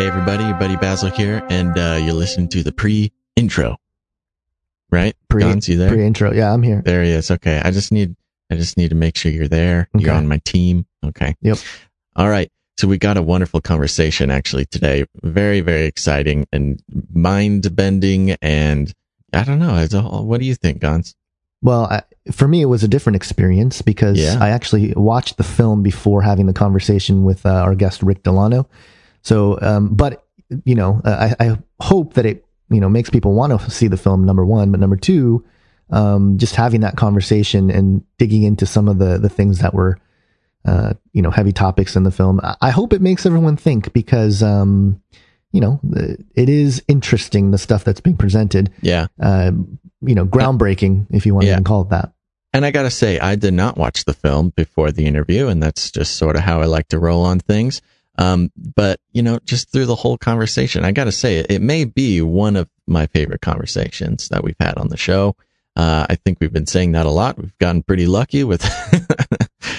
Hey everybody, your buddy Basil here, and uh, you're listening to the pre-intro, right? Pre, Gons, you there? pre-intro. Yeah, I'm here. there he is. Okay, I just need, I just need to make sure you're there. You're on my team. Okay. Yep. All right. So we got a wonderful conversation actually today. Very, very exciting and mind bending, and I don't know. As a what do you think, Gons? Well, I, for me, it was a different experience because Yeah. I actually watched the film before having the conversation with uh, our guest Rick Delano. So, um, but you know, I, I hope that it you know makes people want to see the film. Number one, but number two, um, just having that conversation and digging into some of the the things that were. Uh, you know, heavy topics in the film. I- hope it makes everyone think because, um, you know, it is interesting the stuff that's being presented. Yeah. Uh, you know, groundbreaking if you want Yeah. to even call it that. And I gotta say, I did not watch the film before the interview, and that's just sort of how I like to roll on things. Um, but you know, just through the whole conversation, I gotta say, it, it may be one of my favorite conversations that we've had on the show. Uh, I think we've been saying that a lot. We've gotten pretty lucky with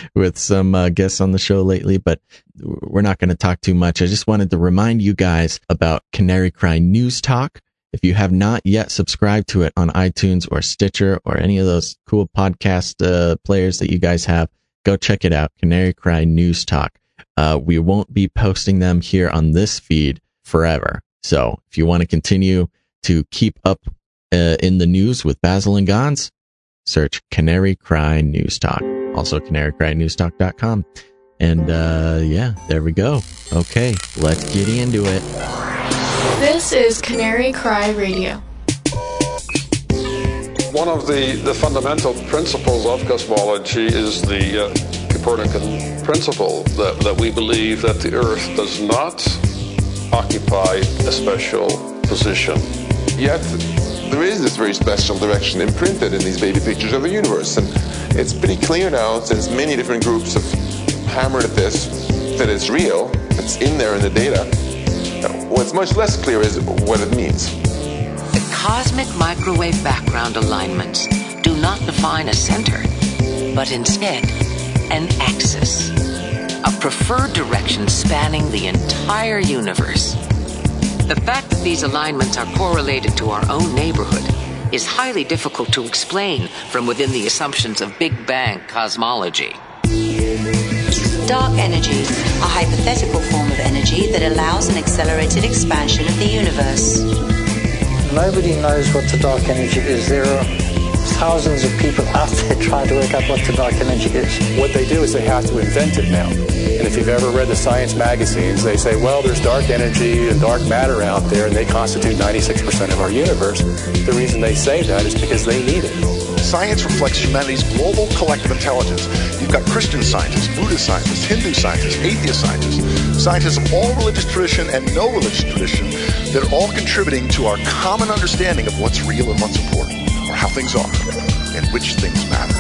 with some uh, guests on the show lately, but we're not going to talk too much. I just wanted to remind you guys about Canary Cry News Talk. If you have not yet subscribed to it on iTunes or Stitcher or any of those cool podcast uh, players that you guys have, go check it out. Canary Cry News Talk. Uh, we won't be posting them here on this feed forever. So if you want to continue to keep up uh, in the news with Basil and Gons, search Canary Cry News Talk. Also canarycrynewstalk.com. And uh, yeah, there we go. Okay, let's get into it. This is Canary Cry Radio. One of the, the fundamental principles of cosmology is the uh, Copernican principle that, that we believe that the Earth does not occupy a special position. Yet, there is this very special direction imprinted in these baby pictures of the universe. And it's pretty clear now, since many different groups have hammered at this, that it's real, it's in there in the data. What's much less clear is what it means. The cosmic microwave background alignments do not define a center, but instead an axis, a preferred direction spanning the entire universe. The fact that these alignments are correlated to our own neighborhood is highly difficult to explain from within the assumptions of Big Bang cosmology. Dark energy, a hypothetical form of energy that allows an accelerated expansion of the universe. Nobody knows what the dark energy is. There are thousands of people out there trying to work out what the dark energy is. What they do is they have to invent it now. And if you've ever read the science magazines, they say, well, there's dark energy and dark matter out there, and they constitute 96% of our universe. The reason they say that is because they need it. Science reflects humanity's global collective intelligence. You've got Christian scientists, Buddhist scientists, Hindu scientists, atheist scientists, scientists of all religious tradition and no religious tradition that are all contributing to our common understanding of what's real and what's important, or how things are, and which things matter.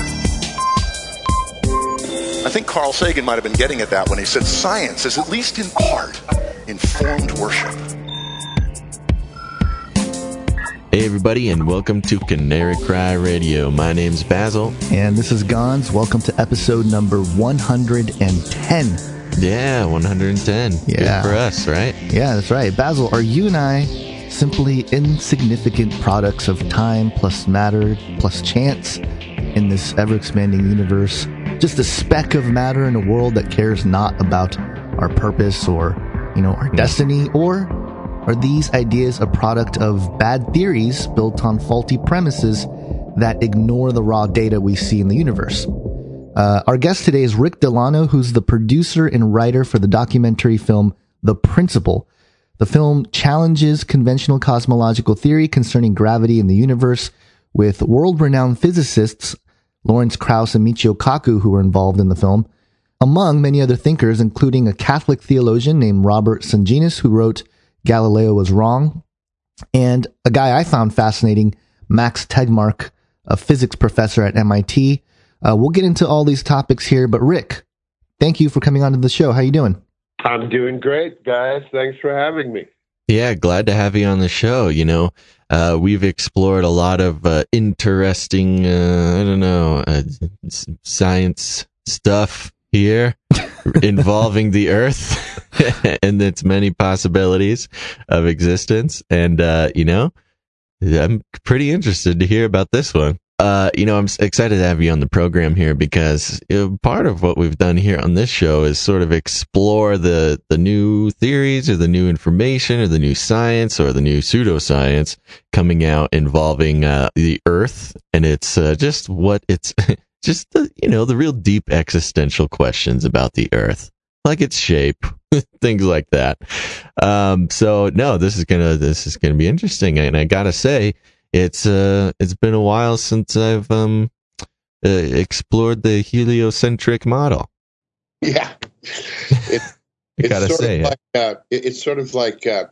I think Carl Sagan might have been getting at that when he said science is at least in part informed worship. Hey, everybody, and welcome to Canary Cry Radio. My name's Basil. And this is Gons. Welcome to episode number 110. Yeah, 110. Yeah. Good for us, right? Yeah, that's right. Basil, are you and I simply insignificant products of time plus matter plus chance in this ever expanding universe? Just a speck of matter in a world that cares not about our purpose or, you know, our destiny? Or are these ideas a product of bad theories built on faulty premises that ignore the raw data we see in the universe? Uh, our guest today is Rick Delano, who's the producer and writer for the documentary film The Principle. The film challenges conventional cosmological theory concerning gravity in the universe with world renowned physicists Lawrence Krauss and Michio Kaku, who were involved in the film, among many other thinkers, including a Catholic theologian named Robert Sungenis, who wrote Galileo was wrong, and a guy I found fascinating, Max Tegmark, a physics professor at MIT. Uh, we'll get into all these topics here, but Rick, thank you for coming on to the show. How are you doing? I'm doing great, guys. Thanks for having me. Yeah, glad to have you on the show. You know, uh, we've explored a lot of uh, interesting, uh, I don't know, uh, science stuff here involving the Earth. and its many possibilities of existence. And, uh, you know, I'm pretty interested to hear about this one. Uh, you know, I'm excited to have you on the program here because you know, part of what we've done here on this show is sort of explore the the new theories or the new information or the new science or the new pseudoscience coming out involving uh, the Earth and it's uh, just what it's just the you know the real deep existential questions about the Earth, like its shape, things like that. Um, so no, this is gonna this is gonna be interesting, and I gotta say it's uh it's been a while since I've um uh, explored the heliocentric model. Yeah, it, I gotta sort say of it. like, uh, it- it's sort of like uh,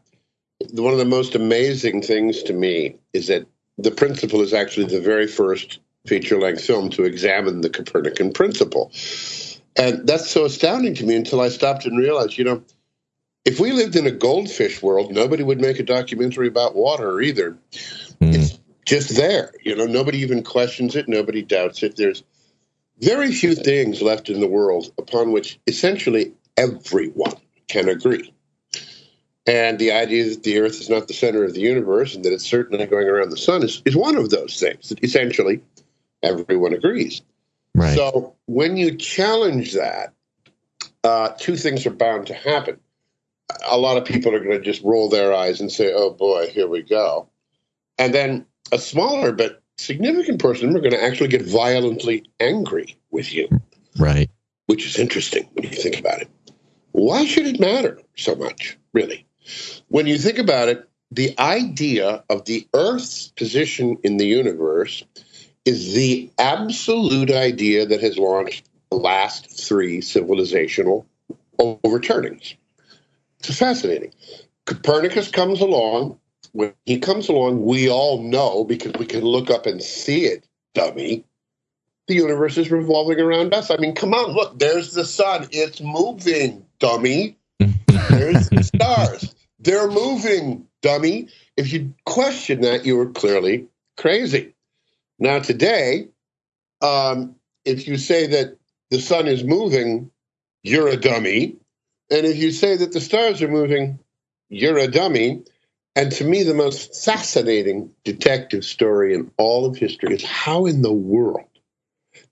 one of the most amazing things to me is that the principle is actually the very first feature-length film to examine the Copernican principle, and that's so astounding to me until I stopped and realized, you know. If we lived in a goldfish world, nobody would make a documentary about water either. It's just there. You know, nobody even questions it, nobody doubts it. There's very few things left in the world upon which essentially everyone can agree. And the idea that the Earth is not the center of the universe and that it's certainly going around the sun is, is one of those things that essentially everyone agrees. Right. So when you challenge that, uh, two things are bound to happen. A lot of people are going to just roll their eyes and say, oh boy, here we go. And then a smaller but significant portion are going to actually get violently angry with you, Right. which is interesting when you think about it. Why should it matter so much, really? When you think about it, the idea of the Earth's position in the universe is the absolute idea that has launched the last three civilizational overturnings. It's fascinating. Copernicus comes along. When he comes along, we all know because we can look up and see it, dummy. The universe is revolving around us. I mean, come on, look, there's the sun. It's moving, dummy. There's the stars. They're moving, dummy. If you question that, you were clearly crazy. Now, today, um, if you say that the sun is moving, you're a dummy. And if you say that the stars are moving, you're a dummy. And to me, the most fascinating detective story in all of history is how in the world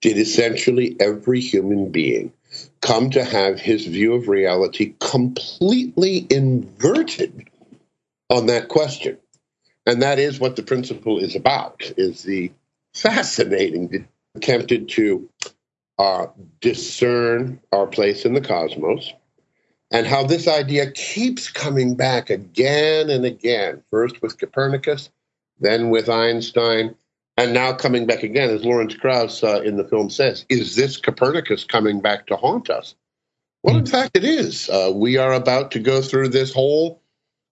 did essentially every human being come to have his view of reality completely inverted on that question. And that is what the principle is about, is the fascinating attempted to uh, discern our place in the cosmos and how this idea keeps coming back again and again, first with Copernicus, then with Einstein, and now coming back again, as Lawrence Krauss uh, in the film says, is this Copernicus coming back to haunt us? Well, in fact, it is. Uh, we are about to go through this whole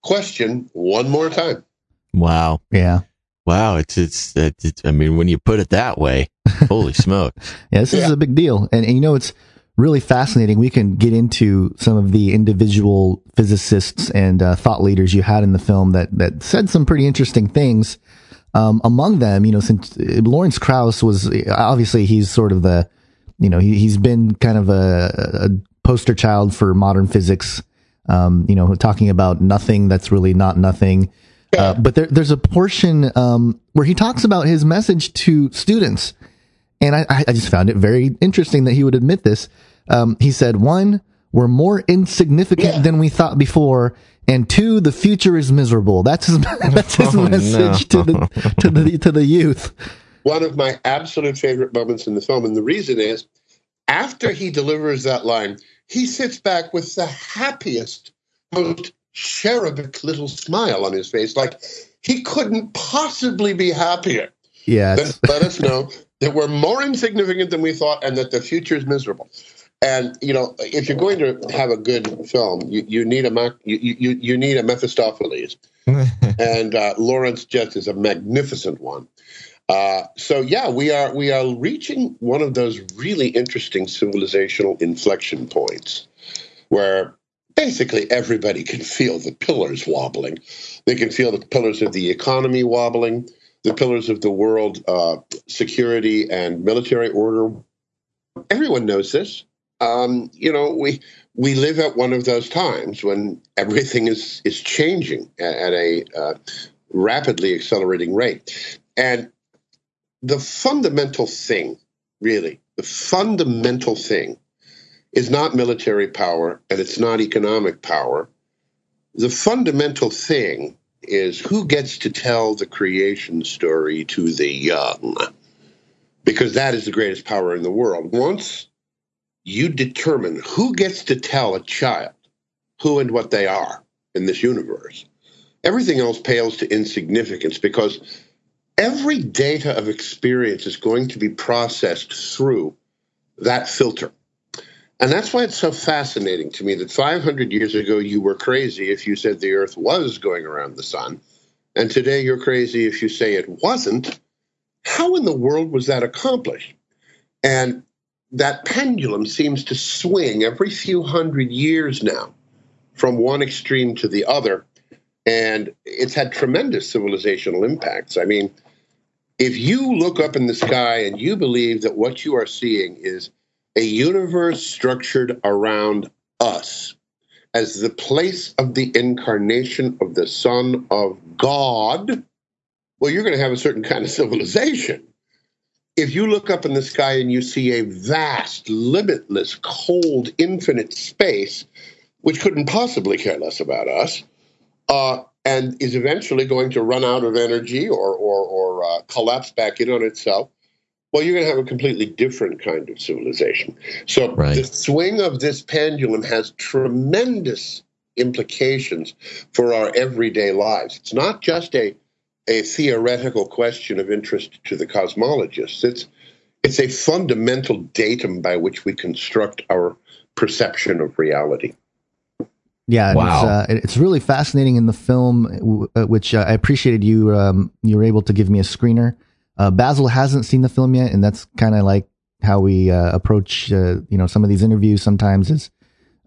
question one more time. Wow. Yeah. Wow. It's, it's, it's, I mean, when you put it that way, holy smoke. Yeah, this is a big deal. And, and you know, it's really fascinating. We can get into some of the individual physicists and uh, thought leaders you had in the film that, that said some pretty interesting things. Um, among them, you know, since uh, Lawrence Krauss was obviously he's sort of the, you know, he, he's been kind of a, a poster child for modern physics. Um, you know, talking about nothing that's really not nothing. Uh, but there, there's a portion um, where he talks about his message to students, and I, I just found it very interesting that he would admit this. Um, he said, one, we're more insignificant than we thought before, and two, the future is miserable. That's his that's his Oh, message no. to the to the to the youth. one of my absolute favorite moments in the film. And the reason is after he delivers that line, he sits back with the happiest, most cherubic little smile on his face, like he couldn't possibly be happier. Yeah, Let, let us know that we're more insignificant than we thought and that the future is miserable. And you know, if you're going to have a good film, you, you need a you, you you need a Mephistopheles, and uh, Lawrence Jets is a magnificent one. Uh, so yeah, we are we are reaching one of those really interesting civilizational inflection points where basically everybody can feel the pillars wobbling. They can feel the pillars of the economy wobbling, the pillars of the world uh, security and military order. Everyone knows this. Um, you know, we we live at one of those times when everything is is changing at, a uh, rapidly accelerating rate, and the fundamental thing, really, the fundamental thing, is not military power and it's not economic power. The fundamental thing is who gets to tell the creation story to the young, because that is the greatest power in the world. Once you determine who gets to tell a child who and what they are in this universe, everything else pales to insignificance because every data of experience is going to be processed through that filter. And that's why it's so fascinating to me that 500 years ago you were crazy if you said the Earth was going around the sun, and today you're crazy if you say it wasn't. How in the world was that accomplished? And that pendulum seems to swing every few hundred years now from one extreme to the other. And it's had tremendous civilizational impacts. I mean, if you look up in the sky and you believe that what you are seeing is a universe structured around us as the place of the incarnation of the Son of God, well, you're going to have a certain kind of civilization. If you look up in the sky and you see a vast, limitless, cold, infinite space, which couldn't possibly care less about us, uh, and is eventually going to run out of energy or, or, or uh, collapse back in on itself, well, you're going to have a completely different kind of civilization. So right. the swing of this pendulum has tremendous implications for our everyday lives. It's not just a a theoretical question of interest to the cosmologists. It's it's a fundamental datum by which we construct our perception of reality. Yeah, wow. it's, uh, it's, really fascinating in the film, uh, which uh, I appreciated you um, you were able to give me a screener. Uh, Basil hasn't seen the film yet, and that's kind of like how we uh, approach uh, you know some of these interviews. Sometimes is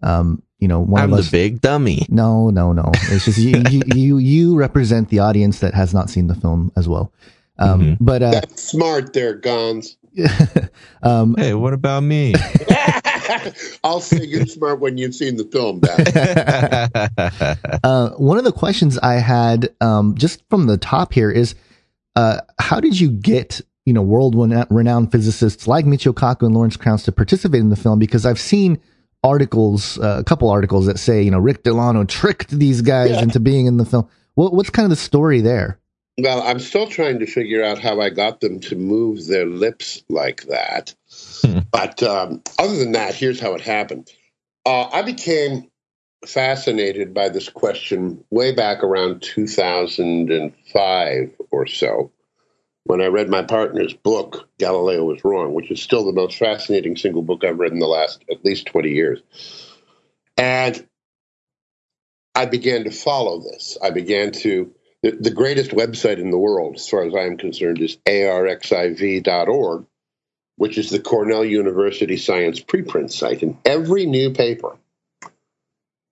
um, you know one I'm of us, the big dummy. No, no, no. It's just you, you, you you represent the audience that has not seen the film as well. Um, mm-hmm. But that's smart, there, Gons. um, hey, what about me? I'll say you're smart when you've seen the film. uh, one of the questions I had, um, just from the top here, is uh, how did you get you know world renowned physicists like Michio Kaku and Lawrence Krauss to participate in the film? Because I've seen articles, uh, a couple articles that say you know Rick Delano tricked these guys yeah. into being in the film. What, what's kind of the story there? Well, I'm still trying to figure out how I got them to move their lips like that. Hmm. But um, other than that, here's how it happened. Uh, I became fascinated by this question way back around 2005 or so when I read my partner's book, Galileo Was Wrong, which is still the most fascinating single book I've read in the last at least 20 years. And I began to follow this. I began to the, the greatest website in the world, as far as I am concerned, is arxiv.org, which is the Cornell University Science preprint site. And every new paper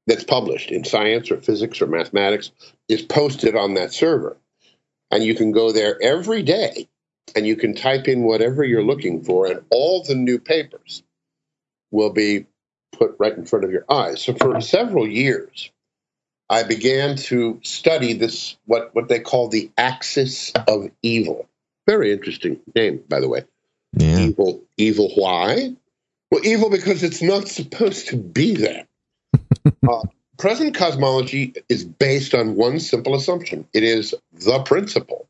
that's published in science or physics or mathematics is posted on that server. And you can go there every day and you can type in whatever you're looking for, and all the new papers will be put right in front of your eyes. So for several years, I began to study this, what, what they call the axis of evil. Very interesting name, by the way. Yeah. Evil, evil. Why? Well, evil because it's not supposed to be there. uh, present cosmology is based on one simple assumption. It is the principle,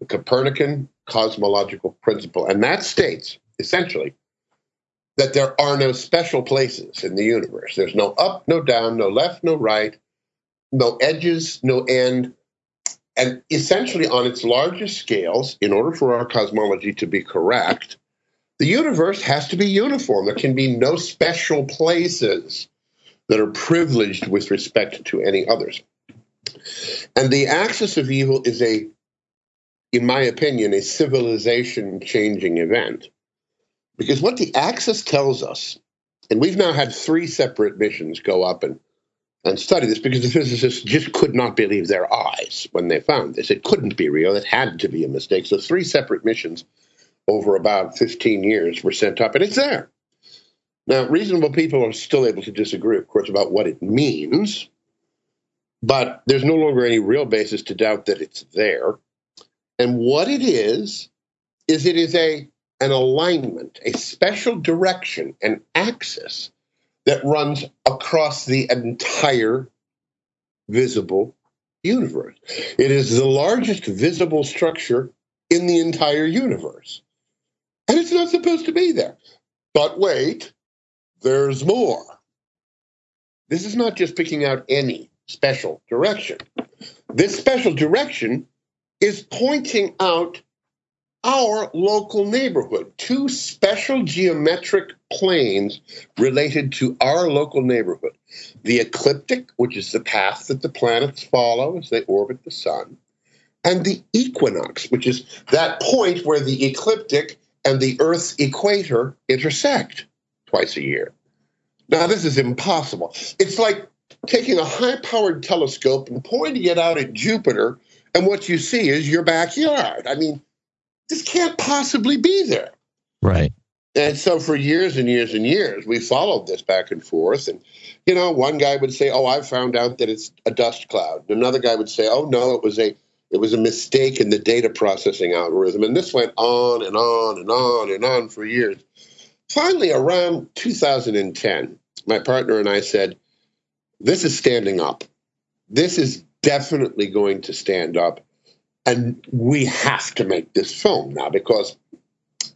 the Copernican cosmological principle, and that states essentially that there are no special places in the universe. There's no up, no down, no left, no right no edges, no end. And essentially, on its largest scales, in order for our cosmology to be correct, the universe has to be uniform. There can be no special places that are privileged with respect to any others. And the axis of evil is a, in my opinion, a civilization changing event. Because what the axis tells us, and we've now had three separate missions go up and and study this because the physicists just could not believe their eyes when they found this. It couldn't be real. It had to be a mistake. So three separate missions over about 15 years were sent up, and it's there. Now, reasonable people are still able to disagree, of course, about what it means, but there's no longer any real basis to doubt that it's there. And what it is, is it is a an alignment, a special direction, an axis that runs across the entire visible universe. It is the largest visible structure in the entire universe. And it's not supposed to be there. But wait, there's more. This is not just picking out any special direction. This special direction is pointing out our local neighborhood, two special geometric planes related to our local neighborhood. The ecliptic, which is the path that the planets follow as they orbit the sun, and the equinox, which is that point where the ecliptic and the Earth's equator intersect twice a year. Now, this is impossible. It's like taking a high powered telescope and pointing it out at Jupiter, and what you see is your backyard. I mean, this can't possibly be there. Right. And so for years and years and years, we followed this back and forth. And, you know, one guy would say, Oh, I found out that it's a dust cloud. And Another guy would say, Oh, no, it was a it was a mistake in the data processing algorithm. And this went on and on and on and on for years. Finally, around 2010, my partner and I said, This is standing up. This is definitely going to stand up. And we have to make this film now because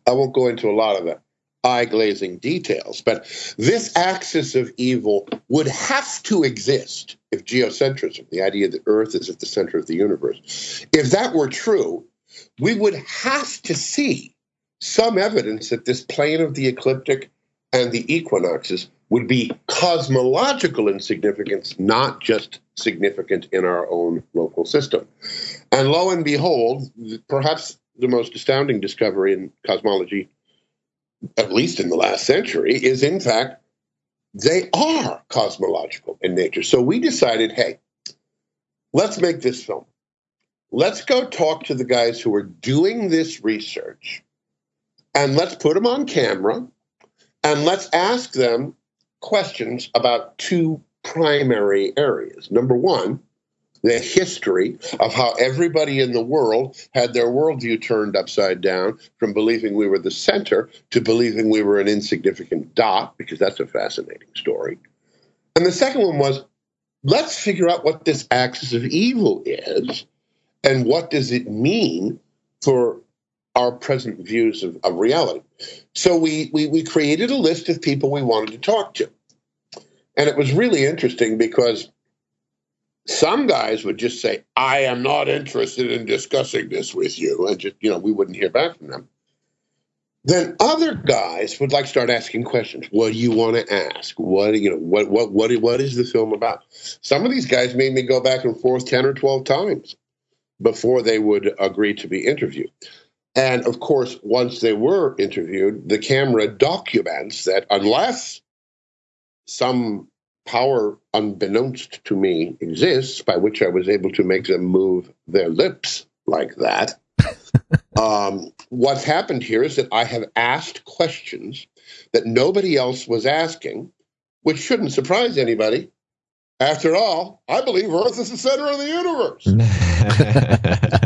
I won't go into a lot of the eye glazing details, but this axis of evil would have to exist if geocentrism, the idea that Earth is at the center of the universe, if that were true, we would have to see some evidence that this plane of the ecliptic and the equinoxes would be cosmological in significance, not just significant in our own local system. And lo and behold, perhaps the most astounding discovery in cosmology, at least in the last century, is in fact they are cosmological in nature. So we decided, hey, let's make this film. Let's go talk to the guys who are doing this research and let's put them on camera and let's ask them questions about two primary areas. Number one, the history of how everybody in the world had their worldview turned upside down from believing we were the center to believing we were an insignificant dot, because that's a fascinating story. And the second one was let's figure out what this axis of evil is and what does it mean for our present views of, of reality. So we, we, we created a list of people we wanted to talk to. And it was really interesting because some guys would just say, I am not interested in discussing this with you. And just, you know, we wouldn't hear back from them. Then other guys would like start asking questions. What do you want to ask? What you know? What what what what is the film about? Some of these guys made me go back and forth ten or twelve times before they would agree to be interviewed. And of course, once they were interviewed, the camera documents that unless some power unbeknownst to me exists by which I was able to make them move their lips like that. um, what's happened here is that I have asked questions that nobody else was asking, which shouldn't surprise anybody. After all, I believe Earth is the center of the universe.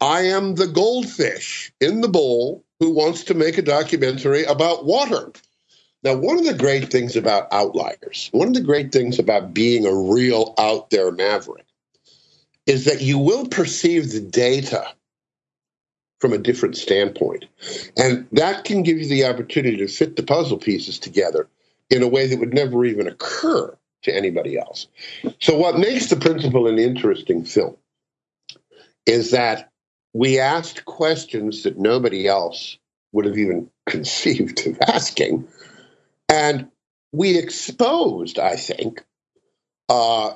I am the goldfish in the bowl who wants to make a documentary about water. Now, one of the great things about outliers, one of the great things about being a real out there maverick, is that you will perceive the data from a different standpoint. And that can give you the opportunity to fit the puzzle pieces together in a way that would never even occur to anybody else. So, what makes the principle an interesting film is that we asked questions that nobody else would have even conceived of asking and we exposed, I think, uh,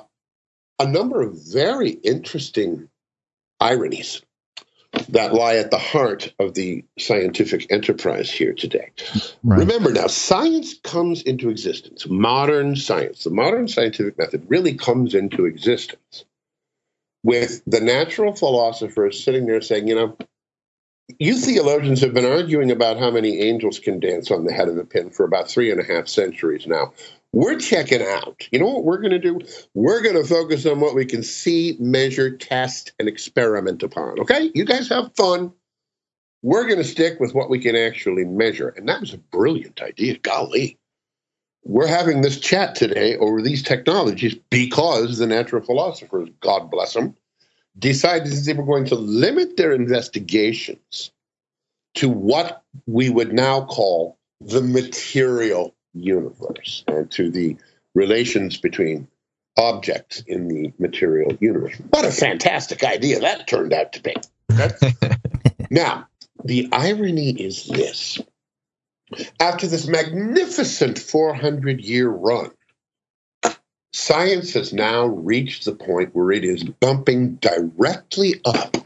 a number of very interesting ironies that lie at the heart of the scientific enterprise here today. Right. Remember now, science comes into existence, modern science, the modern scientific method really comes into existence with the natural philosophers sitting there saying, you know, you theologians have been arguing about how many angels can dance on the head of a pin for about three and a half centuries now. We're checking out. You know what we're going to do? We're going to focus on what we can see, measure, test, and experiment upon. Okay? You guys have fun. We're going to stick with what we can actually measure. And that was a brilliant idea. Golly. We're having this chat today over these technologies because the natural philosophers, God bless them, decided that they were going to limit their investigations to what we would now call the material universe and to the relations between objects in the material universe. What a fantastic idea that turned out to be. Now, the irony is this. After this magnificent 400 year run, science has now reached the point where it is bumping directly up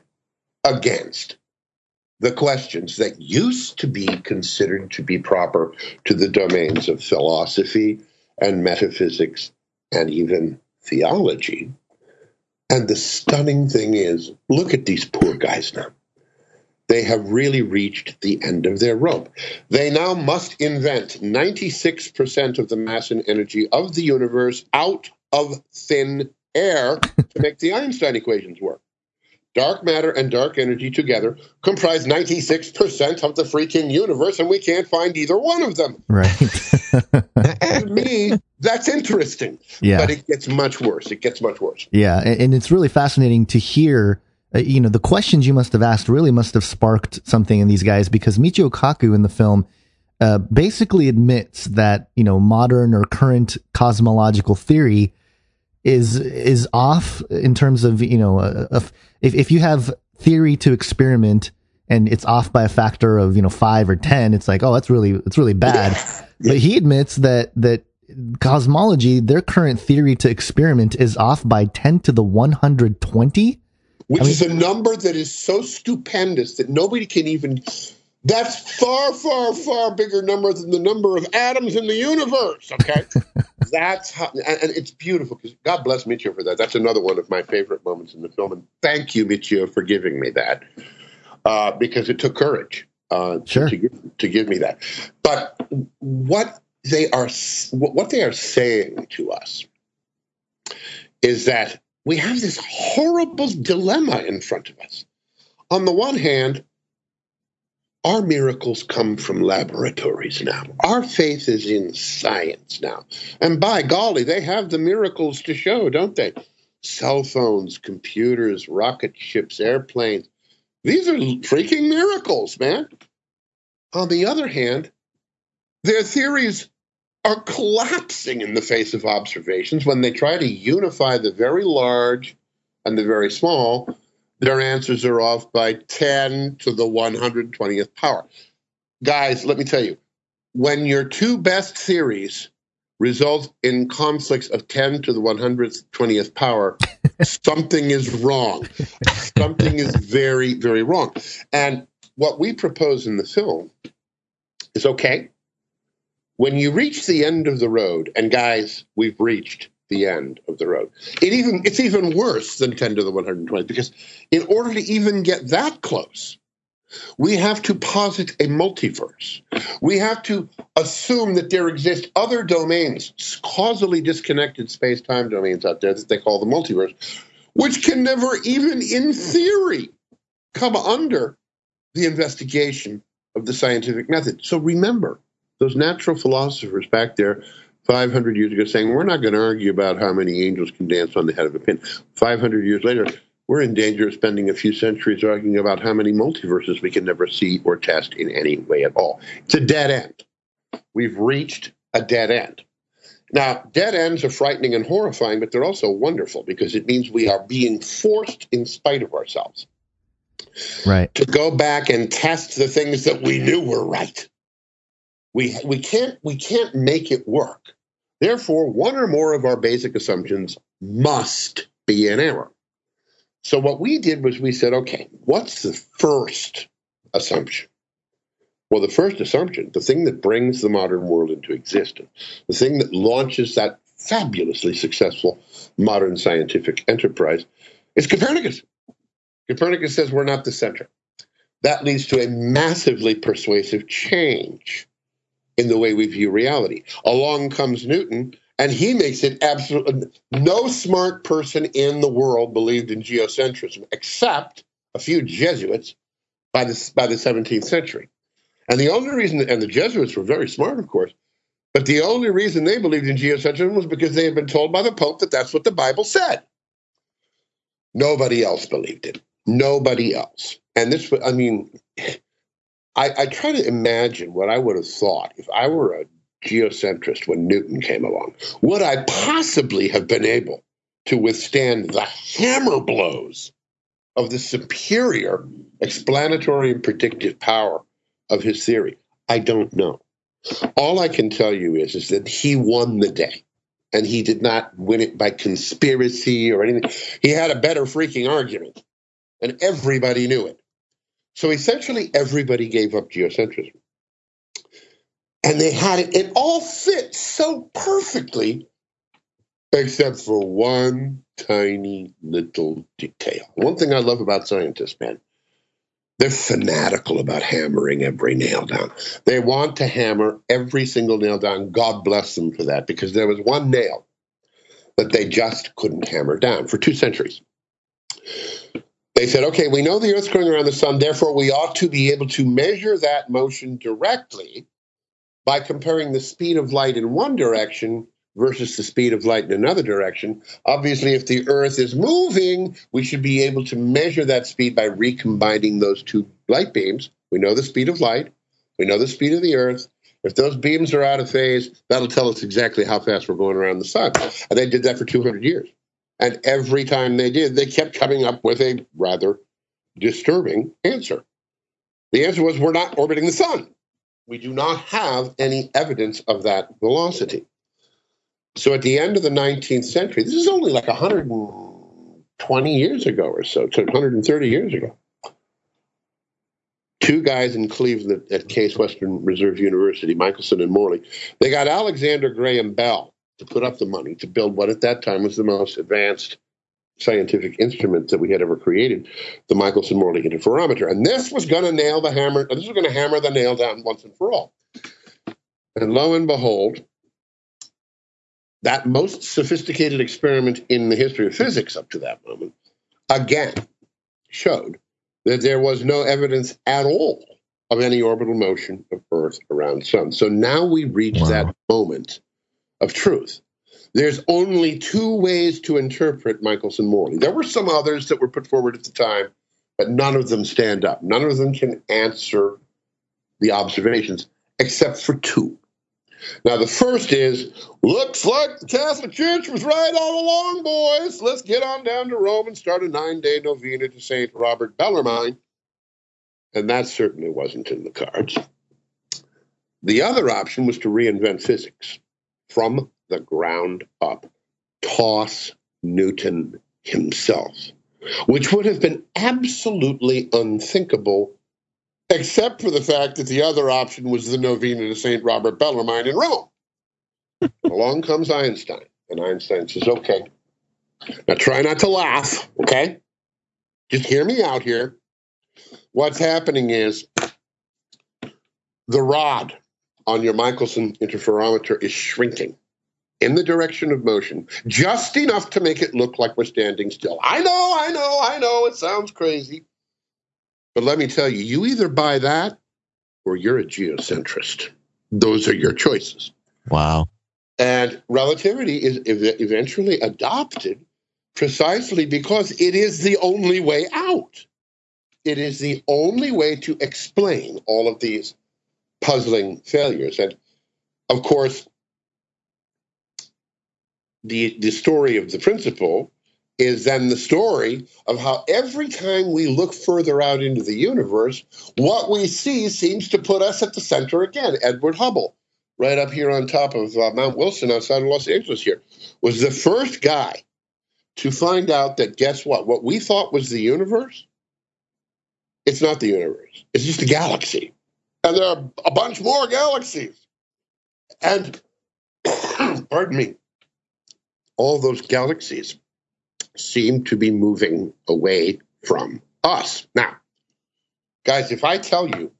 against the questions that used to be considered to be proper to the domains of philosophy and metaphysics and even theology. And the stunning thing is look at these poor guys now. They have really reached the end of their rope. They now must invent 96% of the mass and energy of the universe out of thin air to make the Einstein equations work. Dark matter and dark energy together comprise 96% of the freaking universe, and we can't find either one of them. Right. to me, that's interesting. Yeah. But it gets much worse. It gets much worse. Yeah, and, and it's really fascinating to hear uh, you know, the questions you must have asked really must have sparked something in these guys because Michio Kaku in the film uh, basically admits that, you know, modern or current cosmological theory is is off in terms of, you know, uh, uh if, if you have theory to experiment and it's off by a factor of, you know, five or 10, it's like, oh, that's really, it's really bad. But he admits that, that cosmology, their current theory to experiment is off by 10 to the 120 which I mean, is a number that is so stupendous that nobody can even. That's far, far, far bigger number than the number of atoms in the universe. Okay, that's how, and it's beautiful because God bless Michio for that. That's another one of my favorite moments in the film, and thank you, Michio, for giving me that uh, because it took courage uh, sure. to, give, to give me that. But what they are, what they are saying to us is that we have this horrible dilemma in front of us. On the one hand, our miracles come from laboratories now. Our faith is in science now. And by golly, they have the miracles to show, don't they? Cell phones, computers, rocket ships, airplanes. These are freaking miracles, man. On the other hand, their theories are collapsing in the face of observations when they try to unify the very large and the very small. Their answers are off by 10 to the 120th power. Guys, let me tell you, when your two best theories result in conflicts of 10 to the 120th power, something is wrong. Something is very, very wrong. And what we propose in the film is okay, when you reach the end of the road, and guys, we've reached the end of the road. It even it's even worse than 10 to the 120 because in order to even get that close, we have to posit a multiverse. We have to assume that there exist other domains, causally disconnected space-time domains out there that they call the multiverse, which can never even in theory come under the investigation of the scientific method. So remember, those natural philosophers back there 500 years ago saying, We're not going to argue about how many angels can dance on the head of a pin. 500 years later, we're in danger of spending a few centuries arguing about how many multiverses we can never see or test in any way at all. It's a dead end. We've reached a dead end. Now, dead ends are frightening and horrifying, but they're also wonderful because it means we are being forced, in spite of ourselves, Right. to go back and test the things that we knew were right. We, we can't we can't make it work. Therefore, one or more of our basic assumptions must be in error. So what we did was we said, okay, what's the first assumption? Well, the first assumption, the thing that brings the modern world into existence, the thing that launches that fabulously successful modern scientific enterprise, is Copernicus. Copernicus says we're not the center. that leads to a massively persuasive change in the way we view reality. Along comes Newton, and he makes it absolutely no smart person in the world believed in geocentrism except a few Jesuits by the, by the 17th century. And the only reason, and the Jesuits were very smart, of course, but the only reason they believed in geocentrism was because they had been told by the Pope that that's what the Bible said. Nobody else believed it. Nobody else. And this, I mean, I, I try to imagine what I would have thought if I were a geocentrist when Newton came along. Would I possibly have been able to withstand the hammer blows of the superior explanatory and predictive power of his theory? I don't know. All I can tell you is, is that he won the day. And he did not win it by conspiracy or anything. He had a better freaking argument. And everybody knew it. So essentially, everybody gave up geocentrism. And they had it, it all fit so perfectly, except for one tiny little detail. One thing I love about scientists, man, they're fanatical about hammering every nail down. They want to hammer every single nail down. God bless them for that, because there was one nail that they just couldn't hammer down for two centuries. They said, okay, we know the Earth's going around the sun, therefore we ought to be able to measure that motion directly by comparing the speed of light in one direction versus the speed of light in another direction. Obviously, if the Earth is moving, we should be able to measure that speed by recombining those two light beams. We know the speed of light, we know the speed of the Earth. If those beams are out of phase, that'll tell us exactly how fast we're going around the sun. And they did that for 200 years. And every time they did, they kept coming up with a rather disturbing answer. The answer was we're not orbiting the sun. We do not have any evidence of that velocity. So at the end of the 19th century, this is only like 120 years ago or so, 130 years ago. Two guys in Cleveland at Case Western Reserve University, Michelson and Morley, they got Alexander Graham Bell to put up the money to build what at that time was the most advanced scientific instrument that we had ever created, the Michelson Morley interferometer. And this was going to nail the hammer, this was going to hammer the nail down once and for all. And lo and behold, that most sophisticated experiment in the history of physics up to that moment again showed that there was no evidence at all of any orbital motion of Earth around Sun. So now we reach wow. that moment of truth. There's only two ways to interpret Michelson Morley. There were some others that were put forward at the time, but none of them stand up. None of them can answer the observations except for two. Now, the first is looks like the Catholic Church was right all along, boys. Let's get on down to Rome and start a nine day novena to St. Robert Bellarmine. And that certainly wasn't in the cards. The other option was to reinvent physics from the ground up, toss Newton himself, which would have been absolutely unthinkable except for the fact that the other option was the novena to St. Robert Bellarmine in Rome. Along comes Einstein, and Einstein says, okay, now try not to laugh, okay? Just hear me out here. What's happening is the rod on your Michelson interferometer is shrinking in the direction of motion, just enough to make it look like we're standing still. I know, I know, I know, it sounds crazy. But let me tell you, you either buy that or you're a geocentrist. Those are your choices. Wow. And relativity is eventually adopted precisely because it is the only way out. It is the only way to explain all of these puzzling failures. And of course, the, the story of the principle is then the story of how every time we look further out into the universe, what we see seems to put us at the center again. Edward Hubble, right up here on top of uh, Mount Wilson outside of Los Angeles, here, was the first guy to find out that guess what? What we thought was the universe, it's not the universe, it's just a galaxy. And there are a bunch more galaxies. And, pardon me, all those galaxies seem to be moving away from us. Now, Guys, if I tell you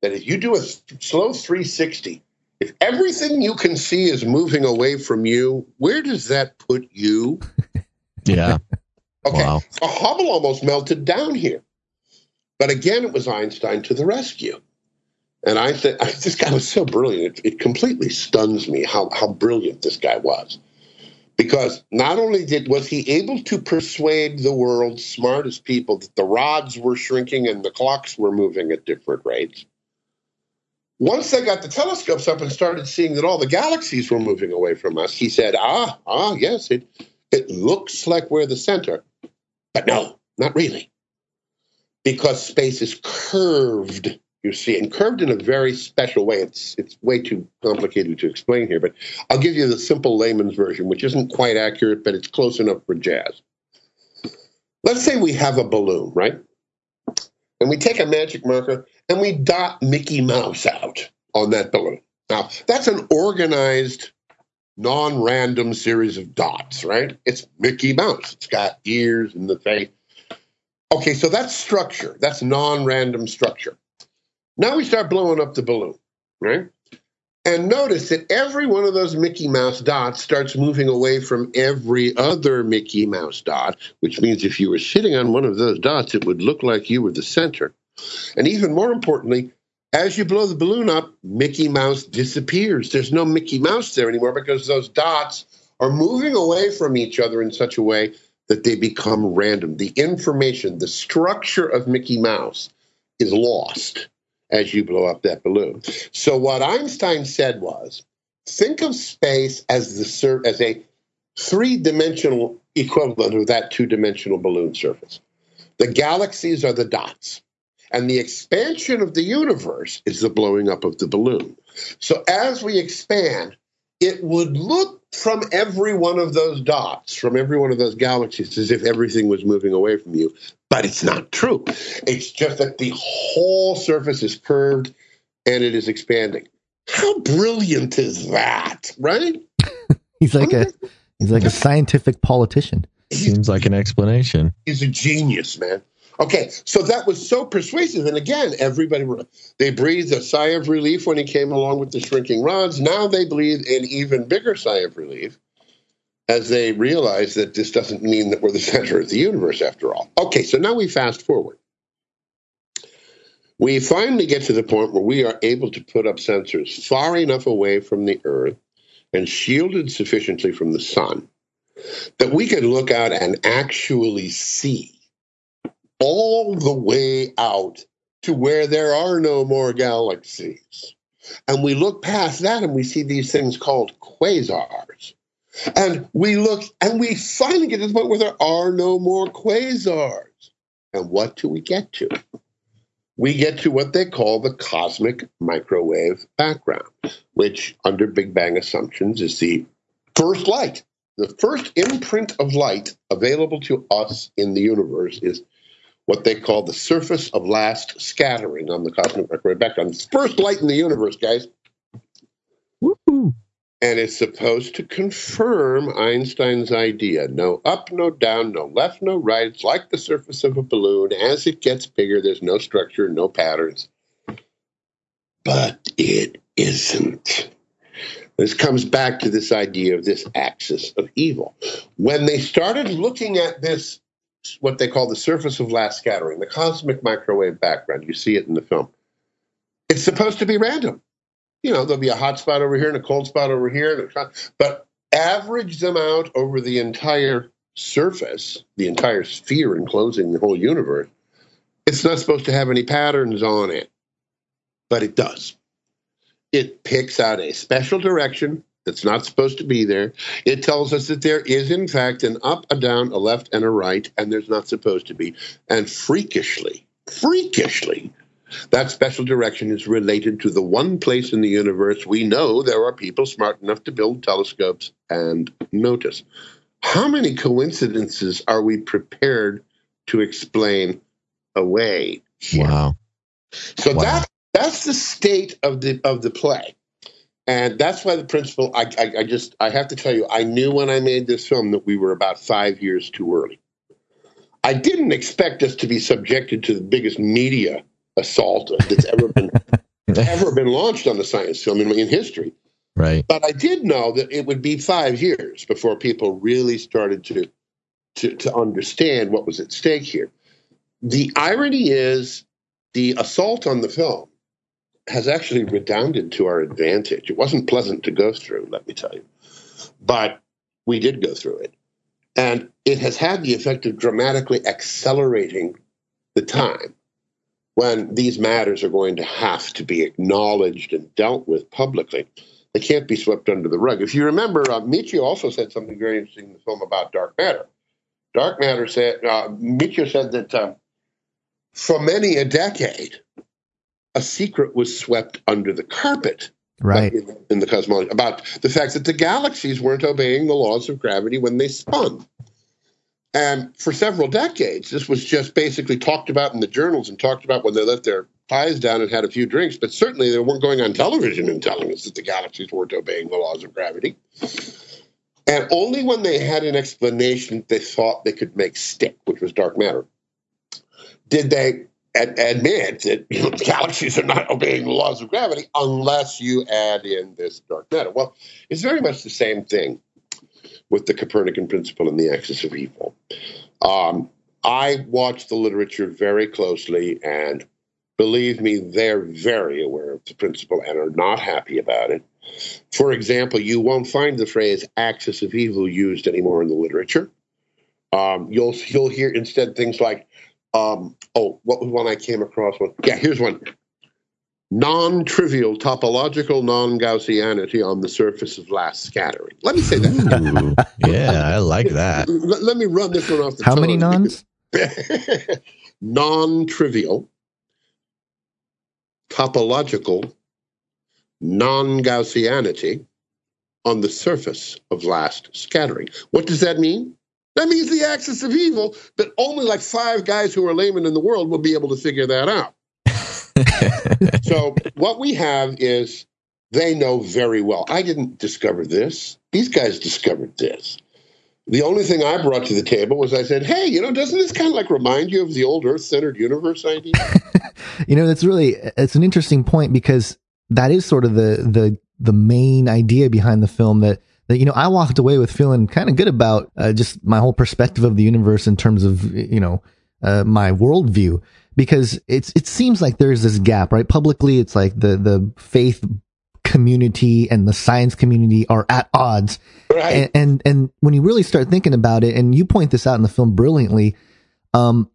that if you do a slow 360, if everything you can see is moving away from you, where does that put you? Yeah. Okay. Wow. So Hubble almost melted down here. But again, it was Einstein to the rescue. And I think this guy was so brilliant. It, it completely stuns me how, how brilliant this guy was. Because not only did was he able to persuade the world's smartest people that the rods were shrinking and the clocks were moving at different rates, once they got the telescopes up and started seeing that all the galaxies were moving away from us, he said, "Ah, ah, yes, it it looks like we're the center, but no, not really, because space is curved. You see, and curved in a very special way. It's it's way too complicated to explain here, but I'll give you the simple layman's version, which isn't quite accurate, but it's close enough for jazz. Let's say we have a balloon, right? And we take a magic marker and we dot Mickey Mouse out on that balloon. Now, that's an organized, non random series of dots, right? It's Mickey Mouse. It's got ears and the face. Okay, so that's structure. That's non random structure. Now we start blowing up the balloon, right? And notice that every one of those Mickey Mouse dots starts moving away from every other Mickey Mouse dot, which means if you were sitting on one of those dots, it would look like you were the center. And even more importantly, as you blow the balloon up, Mickey Mouse disappears. There's no Mickey Mouse there anymore because those dots are moving away from each other in such a way that they become random. The information, the structure of Mickey Mouse is lost as you blow up that balloon. So what Einstein said was, think of space as the as a three-dimensional equivalent of that two-dimensional balloon surface. The galaxies are the dots. And the expansion of the universe is the blowing up of the balloon. So as we expand, it would look from every one of those dots, from every one of those galaxies, as if everything was moving away from you. But it's not true. It's just that the whole surface is curved and it is expanding. How brilliant is that, right? he's like a he's like a scientific politician. Seems like an explanation. He's a genius, man. Okay, so that was so persuasive, and again, everybody they breathed a sigh of relief when he came along with the shrinking rods. Now they breathe an even bigger sigh of relief as they realize that this doesn't mean that we're the center of the universe after all. Okay, so now we fast forward. We finally get to the point where we are able to put up sensors far enough away from the Earth and shielded sufficiently from the sun that we can look out and actually see all the way out to where there are no more galaxies. And we look past that and we see these things called quasars. And we look and we finally get to the point where there are no more quasars. And what do we get to? We get to what they call the cosmic microwave background, which, under Big Bang assumptions, is the first light. The first imprint of light available to us in the universe is what they call the surface of last scattering on the cosmic microwave background. It's first light in the universe, guys. Woo-hoo. And it's supposed to confirm Einstein's idea. No up, no down, no left, no right. It's like the surface of a balloon. As it gets bigger, there's no structure, no patterns. But it isn't. This comes back to this idea of this axis of evil. When they started looking at this what they call the surface of last scattering, the cosmic microwave background. You see it in the film. It's supposed to be random. You know, there'll be a hot spot over here and a cold spot over here, but average them out over the entire surface, the entire sphere enclosing the whole universe. It's not supposed to have any patterns on it, but it does. It picks out a special direction that's not supposed to be there. It tells us that there is, in fact, an up, a down, a left, and a right, and there's not supposed to be. And freakishly, freakishly, that special direction is related to the one place in the universe we know there are people smart enough to build telescopes and notice. How many coincidences are we prepared to explain away? Wow. So Wow. that that's the state of the of the play. And that's why the principle, I, I, I just, I have to tell you, I knew when I made this film that we were about five years too early. I didn't expect us to be subjected to the biggest media assault that's ever been ever been launched on the science film in, in history. Right. But I did know that it would be five years before people really started to to, to understand what was at stake here. The irony is the assault on the film has actually redounded to our advantage. It wasn't pleasant to go through, let me tell you, but we did go through it. And it has had the effect of dramatically accelerating the time when these matters are going to have to be acknowledged and dealt with publicly. They can't be swept under the rug. If you remember, uh, Michio also said something very interesting in the film about dark matter. Dark matter said, uh, Michio said that uh, for many a decade, a secret was swept under the carpet right in, in, the cosmology about the fact that the galaxies weren't obeying the laws of gravity when they spun. And for several decades, this was just basically talked about in the journals and talked about when they let their ties down and had a few drinks. But certainly they weren't going on television and telling us that the galaxies weren't obeying the laws of gravity. And only when they had an explanation they thought they could make stick, which was dark matter, did they admit that galaxies are not obeying the laws of gravity unless you add in this dark matter. Well, it's very much the same thing with the Copernican principle and the axis of evil. Um, I watch the literature very closely, and believe me, they're very aware of the principle and are not happy about it. For example, you won't find the phrase axis of evil used anymore in the literature. Um, you'll you'll hear instead things like um, oh, what was one I came across? One, yeah, here's one. Non-trivial topological non-Gaussianity on the surface of last scattering. Let me say that. Ooh, yeah, I like that. Let, let, me run this one off the. How many nons? non-trivial topological non-Gaussianity on the surface of last scattering. What does that mean? That means the axis of evil, but only like five guys who are laymen in the world will be able to figure that out. so what we have is they know very well. I didn't discover this. These guys discovered this. The only thing I brought to the table was I said, "Hey, you know, doesn't this kind of like remind you of the old Earth-centered universe idea?" you know, that's really it's an interesting point because that is sort of the the the main idea behind the film that that you know I walked away with feeling kind of good about uh, just my whole perspective of the universe in terms of you know uh, my worldview. Because it's it seems like there's this gap right? Publicly it's like the the faith community and the science community are at odds. Right. and, and and when you really start thinking about it and you point this out in the film brilliantly um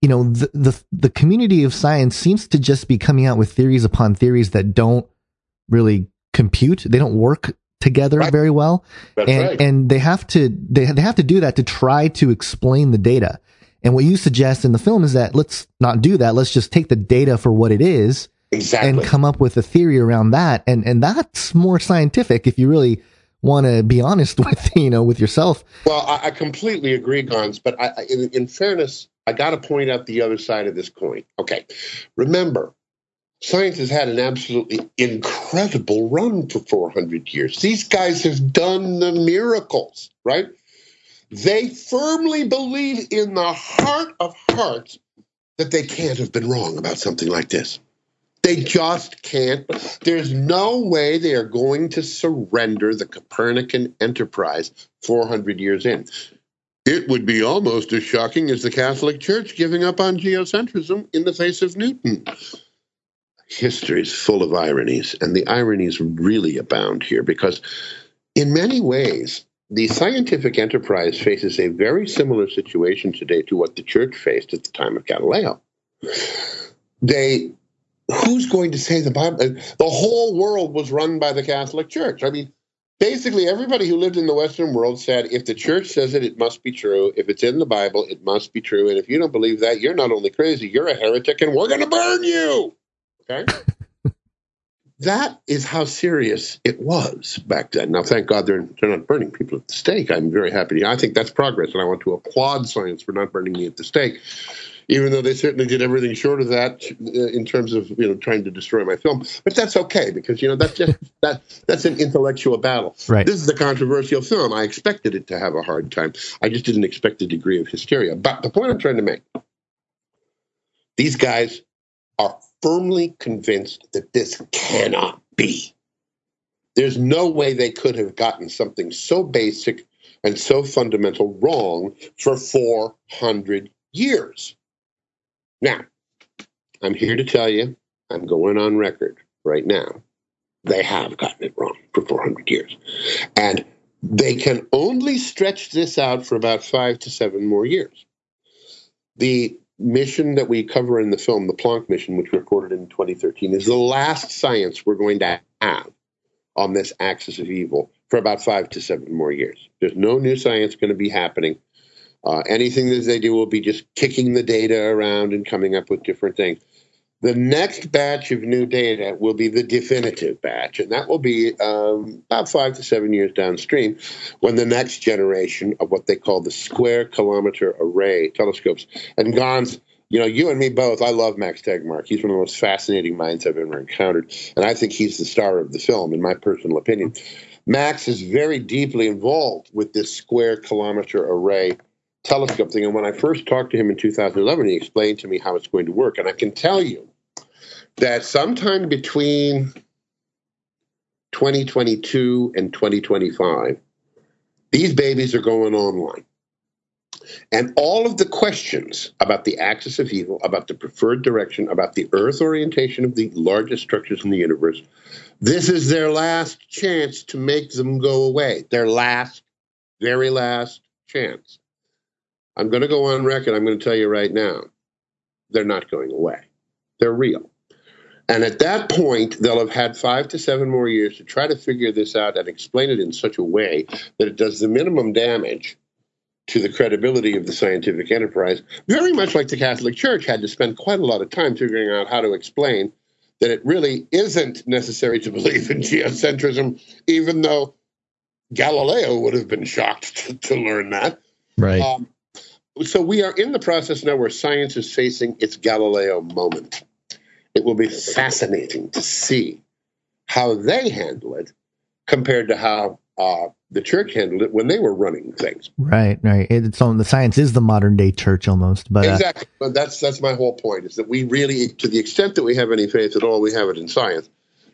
you know the the the community of science seems to just be coming out with theories upon theories that don't really compute. They don't work together right. very well. That's and right. and they have to they they have to do that to try to explain the data. And what you suggest in the film is that let's not do that. Let's just take the data for what it is exactly. and come up with a theory around that. And and that's more scientific if you really want to be honest with you know with yourself. Well, I, I completely agree, Gonz. But I, I, in, in fairness, I got to point out the other side of this coin. Okay, remember Science has had an absolutely incredible run for 400 years. These guys have done the miracles, right? They firmly believe in the heart of hearts that they can't have been wrong about something like this. They just can't. There's no way they are going to surrender the Copernican enterprise 400 years in. It would be almost as shocking as the Catholic Church giving up on geocentrism in the face of Newton history is full of ironies, and the ironies really abound here because, in many ways, the scientific enterprise faces a very similar situation today to what the church faced at the time of Galileo. They, who's going to say the Bible? The whole world was run by the Catholic Church. I mean, basically everybody who lived in the Western world said if the church says it, it must be true. If it's in the Bible, it must be true. And if you don't believe that, you're not only crazy, you're a heretic, and we're going to burn you. Okay. that is how serious it was back then. Now, thank God they're, they're not burning people at the stake. I'm very happy. To I think that's progress, and I want to applaud science for not burning me at the stake, even though they certainly did everything short of that uh, in terms of you know trying to destroy my film. But that's okay because you know that's just that that's an intellectual battle. Right. This is a controversial film. I expected it to have a hard time. I just didn't expect the degree of hysteria. But the point I'm trying to make: these guys are firmly convinced that this cannot be. There's no way they could have gotten something so basic and so fundamental wrong for 400 years. Now, I'm here to tell you, I'm going on record right now. They have gotten it wrong for 400 years. And they can only stretch this out for about five to seven more years. The mission that we cover in the film, the Planck mission, which we recorded in 2013, is the last science we're going to have on this axis of evil for about five to seven more years. There's no new science going to be happening. Uh, anything that they do will be just kicking the data around and coming up with different things. The next batch of new data will be the definitive batch, and that will be um, about five to seven years downstream when the next generation of what they call the square kilometer array telescopes. And Gons, you know, you and me both, I love Max Tegmark. He's one of the most fascinating minds I've ever encountered, and I think he's the star of the film, in my personal opinion. Max is very deeply involved with this square kilometer array telescope thing. And when I first talked to him in 2011, he explained to me how it's going to work. And I can tell you that sometime between 2022 and 2025, these babies are going online. And all of the questions about the axis of evil, about the preferred direction, about the Earth orientation of the largest structures in the universe, this is their last chance to make them go away. Their last, very last chance. I'm going to go on record. I'm going to tell you right now, they're not going away. They're real. And at that point, they'll have had five to seven more years to try to figure this out and explain it in such a way that it does the minimum damage to the credibility of the scientific enterprise, very much like the Catholic Church had to spend quite a lot of time figuring out how to explain that it really isn't necessary to believe in geocentrism, even though Galileo would have been shocked to, to learn that. Right. Um, so we are in the process now where science is facing its Galileo moment. It will be fascinating to see how they handle it compared to how uh, the church handled it when they were running things. Right, right. It's on the science is the modern day church almost, but uh, exactly. But that's that's my whole point is that we really, to the extent that we have any faith at all, we have it in science.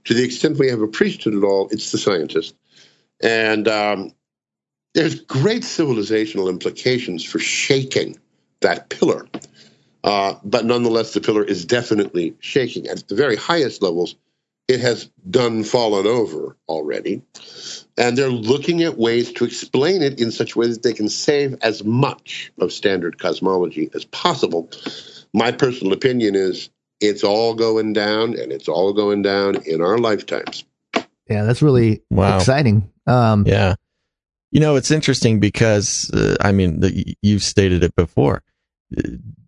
To the extent we have a priesthood at all, it's the scientist. And um, there's great civilizational implications for shaking that pillar. Uh, but nonetheless, the pillar is definitely shaking. At the very highest levels, it has done fallen over already. And they're looking at ways to explain it in such a way that they can save as much of standard cosmology as possible. My personal opinion is it's all going down, and it's all going down in our lifetimes. yeah, that's really Wow. exciting. Um, Yeah. You know, it's interesting because, uh, I mean, the, you've stated it before.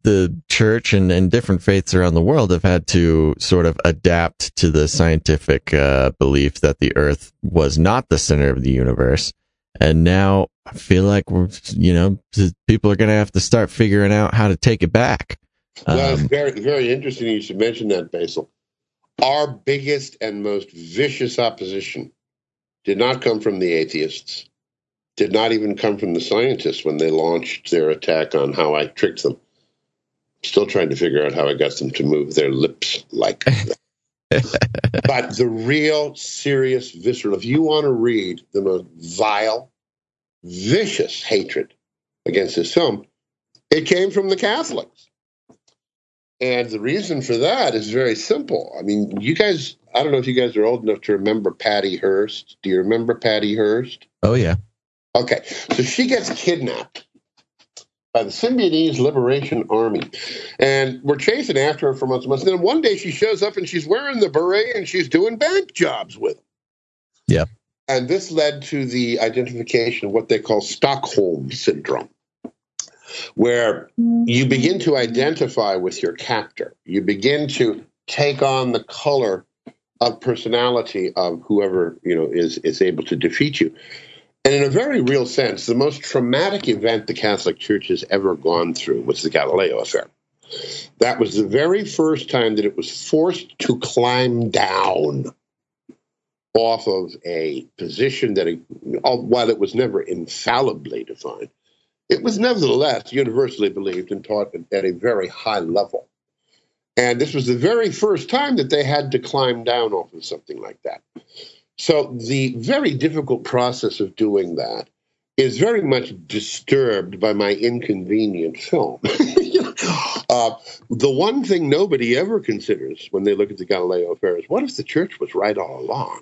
The church and, and different faiths around the world have had to sort of adapt to the scientific uh, belief that the earth was not the center of the universe. And now I feel like we're, you know, people are going to have to start figuring out how to take it back. Well, it's Um, very, very interesting you should mention that, Basil. Our biggest and most vicious opposition did not come from the atheists, did not even come from the scientists when they launched their attack on how I tricked them. Still trying to figure out how I got them to move their lips like that. but the real, serious, visceral, if you want to read the most vile, vicious hatred against this film, it came from the Catholics. And the reason for that is very simple. I mean, you guys, I don't know if you guys are old enough to remember Patty Hearst. Do you remember Patty Hearst? oh, yeah. Okay, so she gets kidnapped by the Symbionese Liberation Army, and we're chasing after her for months and months. And then one day she shows up and she's wearing the beret and she's doing bank jobs with them. Yeah. And this led to the identification of what they call Stockholm syndrome, where you begin to identify with your captor. You begin to take on the color of personality of whoever you know is is able to defeat you. And in a very real sense, the most traumatic event the Catholic Church has ever gone through was the Galileo affair. That was the very first time that it was forced to climb down off of a position that, it, while it was never infallibly defined, it was nevertheless universally believed and taught at a very high level. And this was the very first time that they had to climb down off of something like that. So the very difficult process of doing that is very much disturbed by my inconvenient film. uh, the one thing nobody ever considers when they look at the Galileo affair is what if the church was right all along?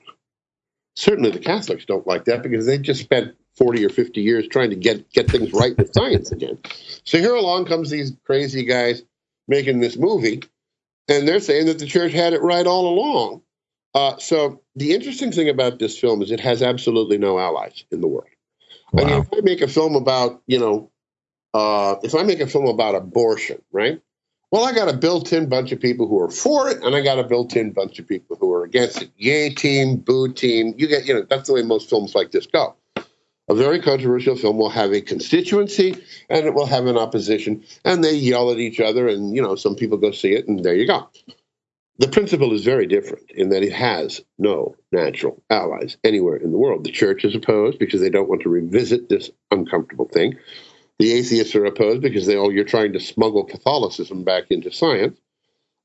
Certainly the Catholics don't like that because they just spent 40 or 50 years trying to get, get things right with science again. So here along comes these crazy guys making this movie, and they're saying that the church had it right all along. Uh, so the interesting thing about this film is it has absolutely no allies in the world. Wow. I mean, if I make a film about, you know, uh, if I make a film about abortion, right? Well, I got a built-in bunch of people who are for it, and I got a built-in bunch of people who are against it. Yay team, boo team. You get, you know, that's the way most films like this go. A very controversial film will have a constituency and it will have an opposition, and they yell at each other, and you know, some people go see it, and there you go. The principle is very different in that it has no natural allies anywhere in the world. The church is opposed because they don't want to revisit this uncomfortable thing. The atheists are opposed because they, oh, you're trying to smuggle Catholicism back into science.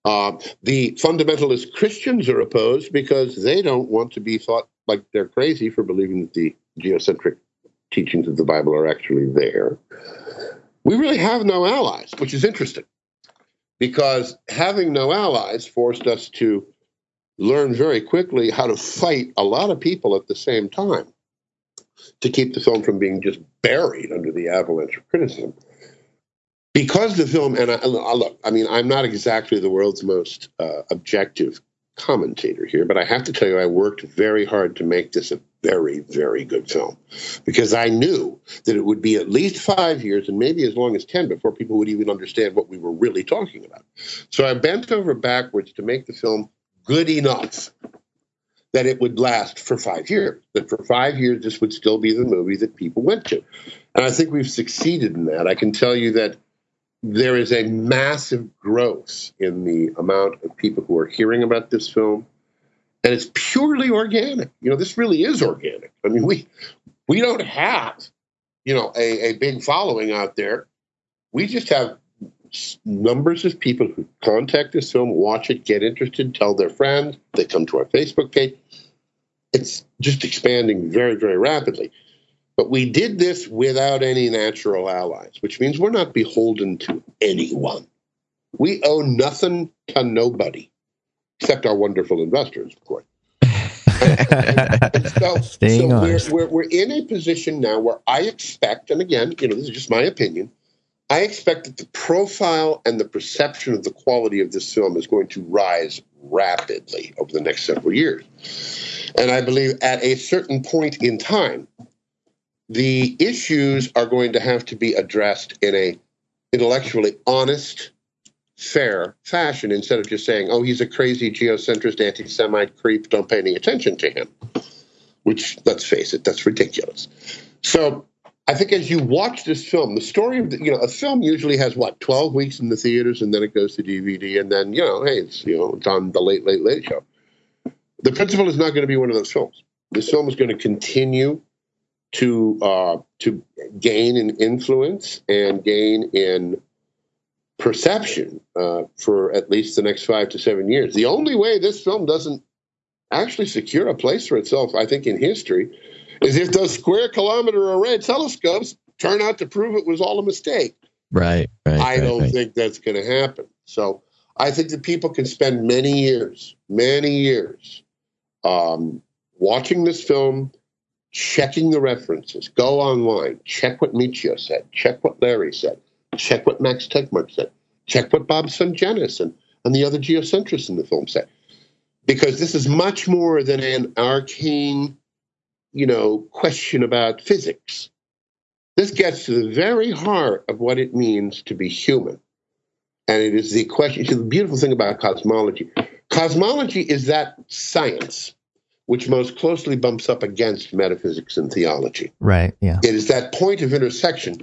Uh, the fundamentalist Christians are opposed because they don't want to be thought like they're crazy for believing that the geocentric teachings of the Bible are actually there. We really have no allies, which is interesting because having no allies forced us to learn very quickly how to fight a lot of people at the same time to keep the film from being just buried under the avalanche of criticism. Because the film, and I, look, I mean, I'm not exactly the world's most uh, objective commentator here, but I have to tell you, I worked very hard to make this a very, very good film because I knew that it would be at least five years and maybe as long as 10 before people would even understand what we were really talking about. So I bent over backwards to make the film good enough that it would last for five years, that for five years this would still be the movie that people went to. And I think we've succeeded in that. I can tell you that there is a massive growth in the amount of people who are hearing about this film and it's purely organic. You know this really is organic. I mean we we don't have you know a, a big following out there. We just have numbers of people who contact this film watch it get interested tell their friends. They come to our facebook page. It's just expanding very very rapidly but we did this without any natural allies, which means we're not beholden to anyone. We owe nothing to nobody, except our wonderful investors, of course. and, and so, so we're, we're, we're in a position now where I expect, and again, you know, this is just my opinion, I expect that the profile and the perception of the quality of this film is going to rise rapidly over the next several years. And I believe at a certain point in time, the issues are going to have to be addressed in a intellectually honest, fair fashion instead of just saying, "Oh, he's a crazy geocentrist, anti-Semite creep. Don't pay any attention to him." Which, let's face it, that's ridiculous. So, I think as you watch this film, the story of the, you know a film usually has what twelve weeks in the theaters, and then it goes to DVD, and then you know, hey, it's you know, it's on the late, late, late show. The principle is not going to be one of those films. This film is going to continue to uh, to gain in influence and gain in perception uh, for at least the next five to seven years. The only way this film doesn't actually secure a place for itself, I think, in history, is if those square kilometer array telescopes turn out to prove it was all a mistake. Right, right. I right, don't right. think that's going to happen. So I think that people can spend many years, many years, um, watching this film, checking the references. Go online, check what Michio said, check what Larry said, check what Max Tegmark said, check what Bob Sungenis and, and the other geocentrists in the film said. Because this is much more than an arcane, you know, question about physics. This gets to the very heart of what it means to be human. And it is the question. The beautiful thing about cosmology cosmology is that science which most closely bumps up against metaphysics and theology. Right. Yeah. It is that point of intersection,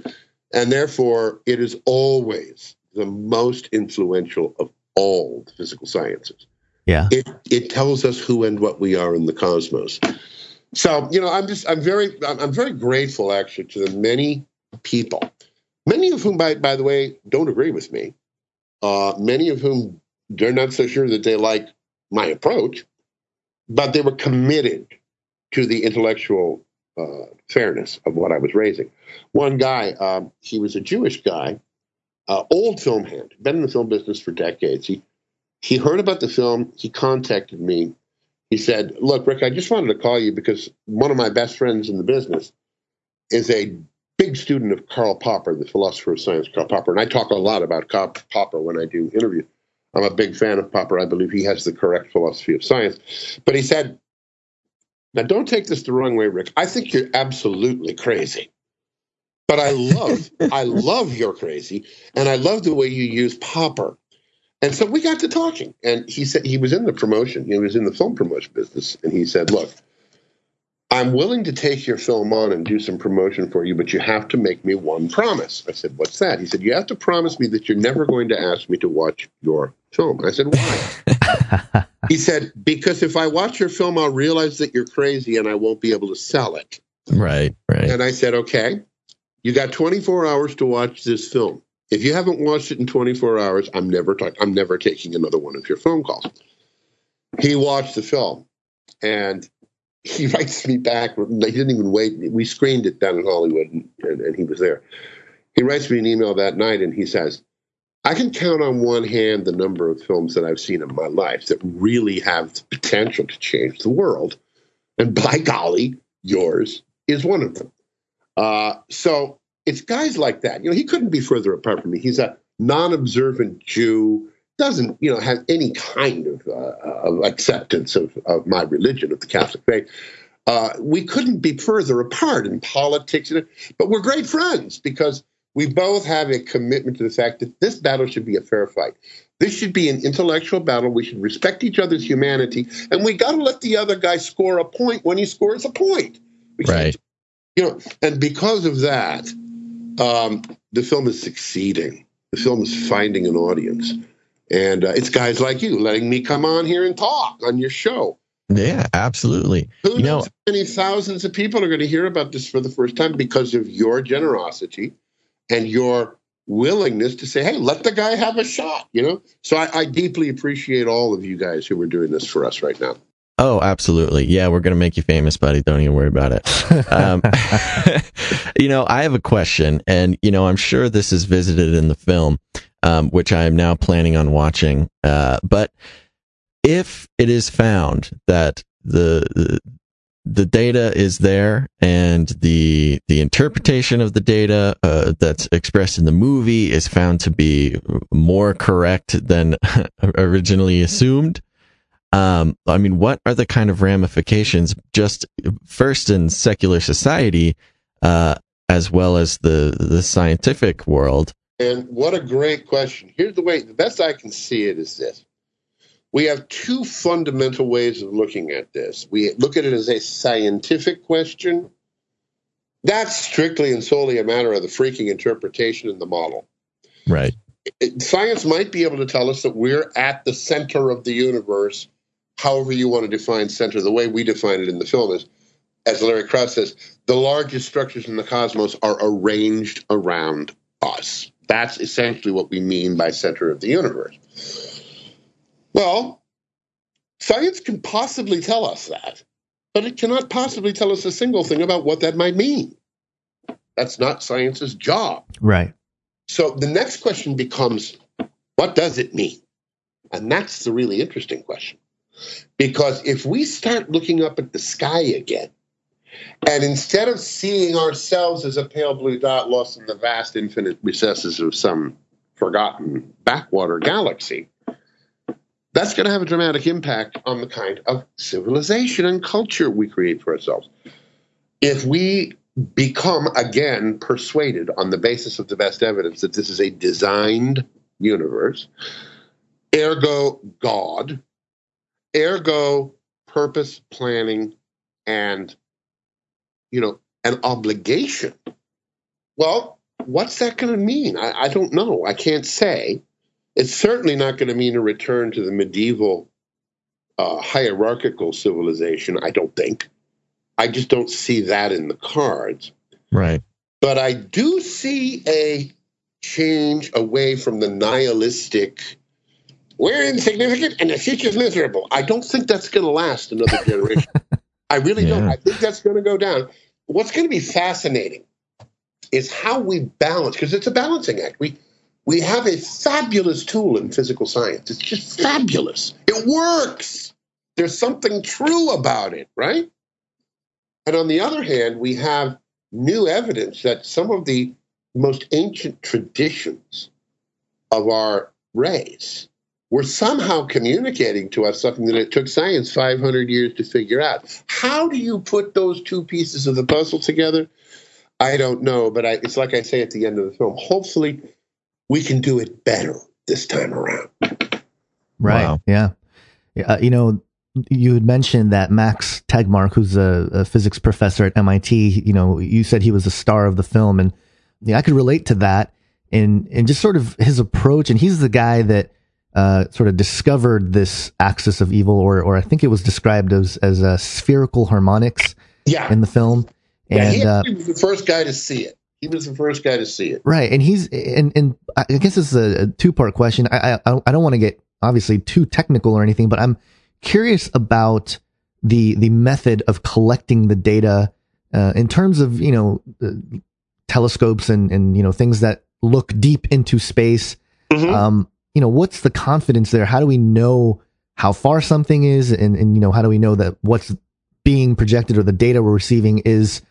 and therefore it is always the most influential of all the physical sciences. Yeah. It it tells us who and what we are in the cosmos. So you know, I'm just I'm very I'm, very grateful actually to the many people, many of whom by by the way don't agree with me, uh, many of whom they're not so sure that they like my approach, but they were committed to the intellectual uh, fairness of what I was raising. One guy, um, he was a Jewish guy, uh, old film hand, been in the film business for decades. He he heard about the film. He contacted me. He said, "Look, Rick, I just wanted to call you because one of my best friends in the business is a big student of Karl Popper, the philosopher of science, Karl Popper, and I talk a lot about Karl Popper when I do interviews. I'm a big fan of Popper. I believe he has the correct philosophy of science. But he said, now don't take this the wrong way, Rick. I think you're absolutely crazy. But I love, I love your crazy, and I love the way you use Popper. And so we got to talking, and he said he was in the promotion, he was in the film promotion business, and he said, "Look, I'm willing to take your film on and do some promotion for you, but you have to make me one promise." I said, "What's that?" He said, "You have to promise me that you're never going to ask me to watch your film." I said, "Why?" he said, "Because if I watch your film, I'll realize that you're crazy, and I won't be able to sell it." Right, right. And I said, "Okay." You got 24 hours to watch this film. If you haven't watched it in 24 hours, I'm never talking. I'm never taking another one of your phone calls. He watched the film, and he writes me back. He didn't even wait. We screened it down in Hollywood, and, and, and he was there. He writes me an email that night, and he says, "I can count on one hand the number of films that I've seen in my life that really have the potential to change the world, and by golly, yours is one of them." Uh, so it's guys like that. You know, he couldn't be further apart from me. He's a non-observant Jew, doesn't you know have any kind of, uh, of acceptance of, of my religion, of the Catholic faith. Uh, we couldn't be further apart in politics, but we're great friends because we both have a commitment to the fact that this battle should be a fair fight. This should be an intellectual battle. We should respect each other's humanity, and we got to let the other guy score a point when he scores a point. We right you know, and because of that, um, the film is succeeding. The film is finding an audience, and uh, it's guys like you letting me come on here and talk on your show. Yeah, absolutely. Who you knows know, how many thousands of people are going to hear about this for the first time because of your generosity and your willingness to say, "Hey, let the guy have a shot." You know, so I, I deeply appreciate all of you guys who are doing this for us right now. Oh, absolutely. Yeah, we're going to make you famous, buddy. Don't even worry about it. Um, you know, I have a question, and, you know, I'm sure this is visited in the film, um, which I am now planning on watching. Uh, but if it is found that the, the the data is there and the the interpretation of the data uh, that's expressed in the movie is found to be more correct than originally assumed um, I mean, what are the kind of ramifications just first in secular society, uh, as well as the, the scientific world? And what a great question. Here's the way, the best I can see it is this. We have two fundamental ways of looking at this. We look at it as a scientific question. That's strictly and solely a matter of the freaking interpretation and the model. Right. Science might be able to tell us that we're at the center of the universe however you want to define center. The way we define it in the film is, as Larry Krauss says, the largest structures in the cosmos are arranged around us. That's essentially what we mean by center of the universe. Well, science can possibly tell us that, but it cannot possibly tell us a single thing about what that might mean. That's not science's job. Right. So the next question becomes what does it mean? And that's the really interesting question. Because if we start looking up at the sky again, and instead of seeing ourselves as a pale blue dot lost in the vast infinite recesses of some forgotten backwater galaxy, that's going to have a dramatic impact on the kind of civilization and culture we create for ourselves. If we become again persuaded on the basis of the best evidence that this is a designed universe, ergo God, ergo purpose planning and you know an obligation well what's that going to mean? I, I, don't know. I can't say it's certainly not going to mean a return to the medieval uh, hierarchical civilization i don't think i just don't see that in the cards right but i do see a change away from the nihilistic we're insignificant and the future's miserable. I don't think that's going to last another generation. I really yeah. don't. I think that's going to go down. What's going to be fascinating is how we balance, because it's a balancing act. We we have a fabulous tool in physical science. It's just fabulous. It works. There's something true about it, right? And on the other hand, we have new evidence that some of the most ancient traditions of our race were somehow communicating to us something that it took science 500 years to figure out. How do you put those two pieces of the puzzle together? I don't know, but I, it's like I say at the end of the film. Hopefully, we can do it better this time around. Right. Wow. Yeah. Uh, you know, you had mentioned that Max Tegmark, who's a, a, physics professor at MIT, you know, you said he was a star of the film, and yeah, I could relate to that, and and just sort of his approach, and he's the guy that uh, sort of discovered this axis of evil, or or I think it was described as as a spherical harmonics, yeah. in the film, and yeah, he uh, was the first guy to see it. He was the first guy to see it, right? And he's and and I guess this is a, two part question. I I, I don't want to get obviously too technical or anything, but I'm curious about the the method of collecting the data uh, in terms of you know telescopes and and you know things that look deep into space. Mm-hmm. Um, you know, what's the confidence there? How do we know how far something is, and and you know, how do we know that what's being projected or the data we're receiving is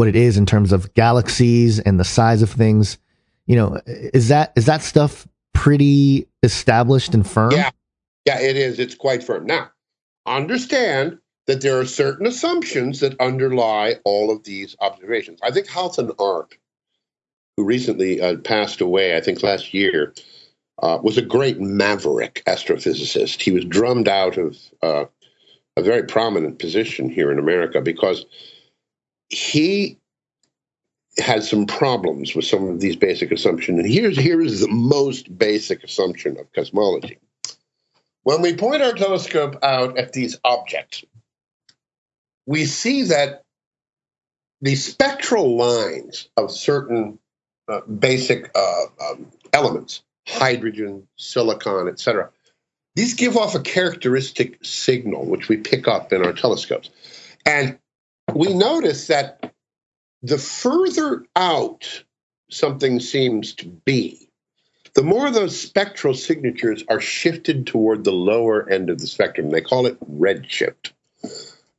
what it is in terms of galaxies and the size of things? You know, is that is that stuff pretty established and firm? Yeah, yeah, it is. It's quite firm. Now, understand that there are certain assumptions that underlie all of these observations. I think Halton Arp, who recently uh, passed away, I think last year, uh, was a great maverick astrophysicist. He was drummed out of uh, a very prominent position here in America because he had some problems with some of these basic assumptions. And here's here is the most basic assumption of cosmology. When we point our telescope out at these objects, we see that the spectral lines of certain uh, basic uh, um, elements, hydrogen, silicon, etc., these give off a characteristic signal which we pick up in our telescopes. And we notice that the further out something seems to be, the more those spectral signatures are shifted toward the lower end of the spectrum. They call it redshift.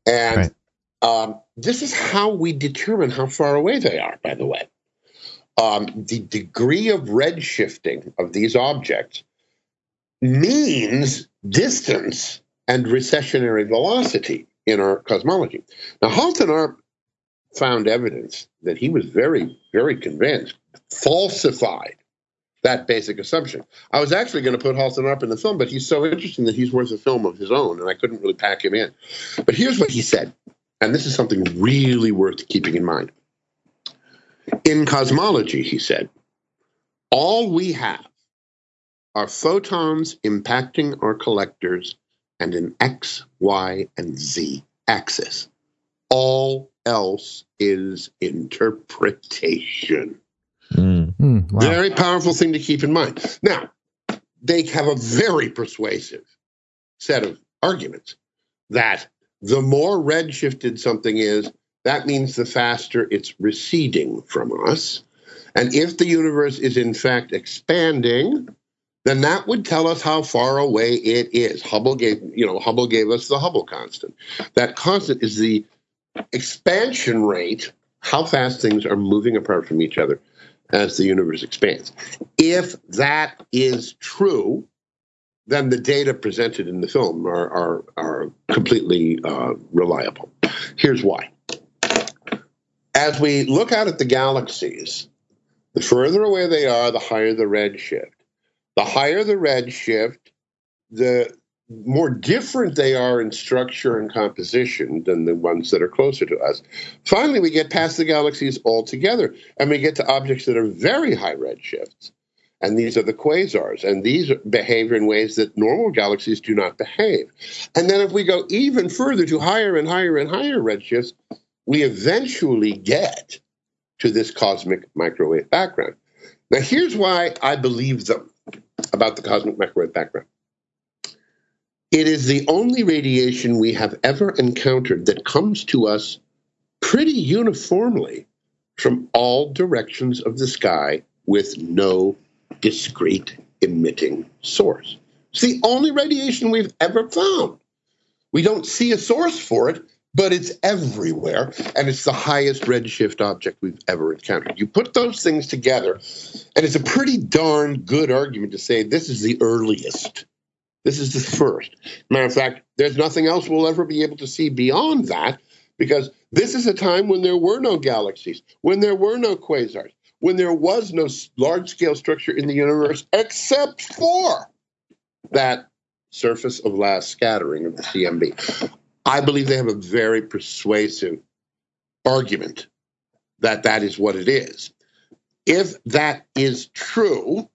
And right. um, this is how we determine how far away they are, by the way. Um, the degree of redshifting of these objects means distance and recessionary velocity in our cosmology. Now, Halton Arp found evidence that he was very, very convinced, falsified that basic assumption. I was actually going to put Halton Arp in the film, but he's so interesting that he's worth a film of his own, and I couldn't really pack him in. But here's what he said, and this is something really worth keeping in mind. In cosmology, he said, all we have are photons impacting our collectors and an X, Y, and Z axis. All else is interpretation. Mm. Mm, wow. Very powerful thing to keep in mind. Now, they have a very persuasive set of arguments that the more redshifted something is, that means the faster it's receding from us. And if the universe is in fact expanding, then that would tell us how far away it is. Hubble gave, you know, Hubble gave us the Hubble constant. That constant is the expansion rate, how fast things are moving apart from each other as the universe expands. If that is true, then the data presented in the film are, are, are completely uh, reliable. Here's why. As we look out at the galaxies, the further away they are, the higher the redshift. The higher the redshift, the more different they are in structure and composition than the ones that are closer to us. Finally, we get past the galaxies altogether, and we get to objects that are very high redshifts. And these are the quasars, and these behave in ways that normal galaxies do not behave. And then, if we go even further to higher and higher and higher redshifts, we eventually get to this cosmic microwave background. Now, here's why I believe them about the cosmic microwave background. It is the only radiation we have ever encountered that comes to us pretty uniformly from all directions of the sky with no discrete emitting source. It's the only radiation we've ever found. We don't see a source for it, but it's everywhere, and it's the highest redshift object we've ever encountered. You put those things together, and it's a pretty darn good argument to say this is the earliest. This is the first. Matter of fact, there's nothing else we'll ever be able to see beyond that because this is a time when there were no galaxies, when there were no quasars, when there was no large scale structure in the universe except for that surface of last scattering of the CMB. I believe they have a very persuasive argument that that is what it is. If that is true,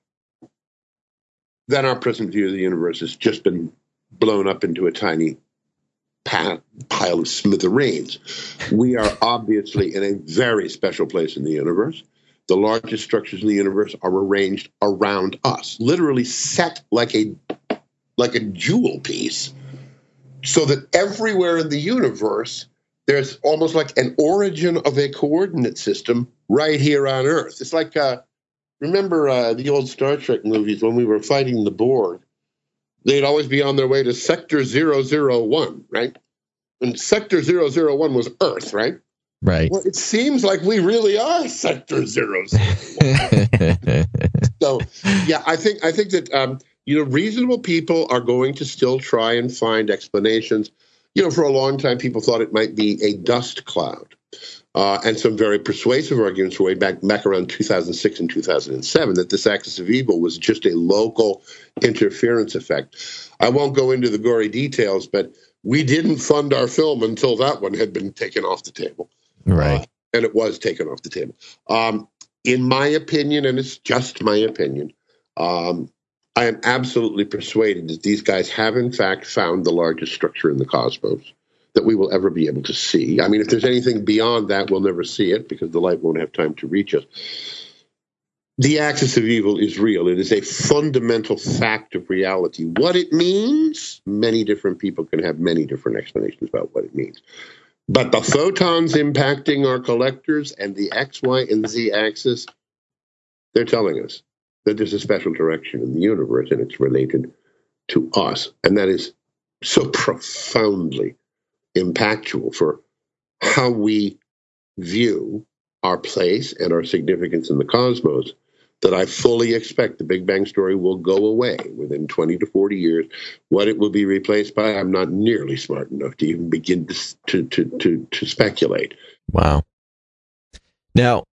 then our present view of the universe has just been blown up into a tiny pile of smithereens. We are obviously in a very special place in the universe. The largest structures in the universe are arranged around us, literally set like a like a jewel piece, so that everywhere in the universe there's almost like an origin of a coordinate system right here on Earth. It's like uh, remember uh, the old Star Trek movies when we were fighting the Borg? They'd always be on their way to Sector 001, right? And Sector 001 was Earth, right? Right. Well, it seems like we really are Sector 001. so, yeah, I think I think that um, you know reasonable people are going to still try and find explanations. You know, for a long time, people thought it might be a dust cloud. Uh, and some very persuasive arguments way back back around 2006 and 2007 that this axis of evil was just a local interference effect. I won't go into the gory details, but we didn't fund our film until that one had been taken off the table. Right. Uh, and it was taken off the table. Um, in my opinion, and it's just my opinion, um, I am absolutely persuaded that these guys have, in fact, found the largest structure in the cosmos that we will ever be able to see. I mean, if there's anything beyond that, we'll never see it because the light won't have time to reach us. The axis of evil is real. It is a fundamental fact of reality. What it means, many different people can have many different explanations about what it means. But the photons impacting our collectors and the X, Y, and Z axis, they're telling us that there's a special direction in the universe and it's related to us. And that is so profoundly impactful for how we view our place and our significance in the cosmos that I fully expect the Big Bang story will go away within 20 to 40 years. What it will be replaced by, I'm not nearly smart enough to even begin to, to, to, to, to speculate. Wow. Now,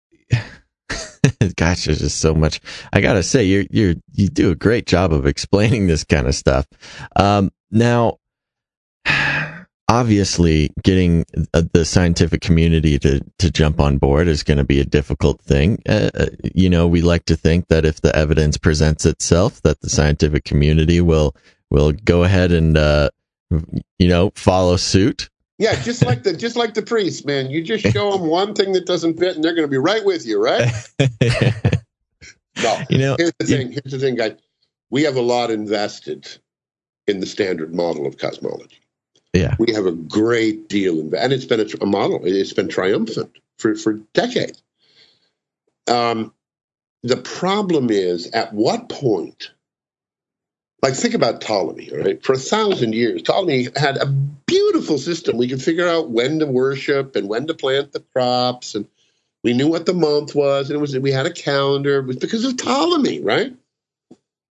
gosh, there's just so much. I gotta say, you you you do a great job of explaining this kind of stuff. Um, now, obviously getting uh, the scientific community to to jump on board is going to be a difficult thing uh, uh, you know we like to think that if the evidence presents itself that the scientific community will will go ahead and uh, you know follow suit yeah just like the just like the priest man you just show them one thing that doesn't fit and they're going to be right with you right no you know here's the thing here's the thing guys we have a lot invested in the standard model of cosmology yeah. We have a great deal in and it's been a, a model. It's been triumphant for, for decades. Um, the problem is at what point, like think about Ptolemy, right? For a thousand years, Ptolemy had a beautiful system. We could figure out when to worship and when to plant the crops, and we knew what the month was, and it was we had a calendar. It was because of Ptolemy, right?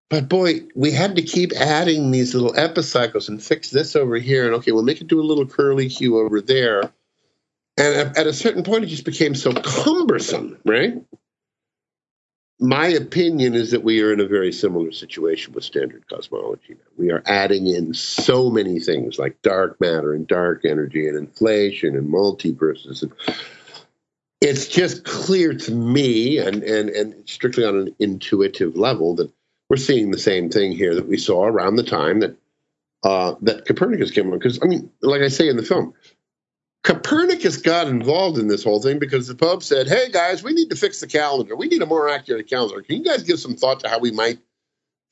But boy, we had to keep adding these little epicycles and fix this over here. And okay, we'll make it do a little curly Q over there. And at a certain point, it just became so cumbersome, right? My opinion is that we are in a very similar situation with standard cosmology. We are adding in so many things like dark matter and dark energy and inflation and multiverses. It's just clear to me, and, and, and strictly on an intuitive level, that we're seeing the same thing here that we saw around the time that uh, that Copernicus came on. Because I mean, like I say in the film, Copernicus got involved in this whole thing because the Pope said, "Hey guys, we need to fix the calendar. We need a more accurate calendar. Can you guys give some thought to how we might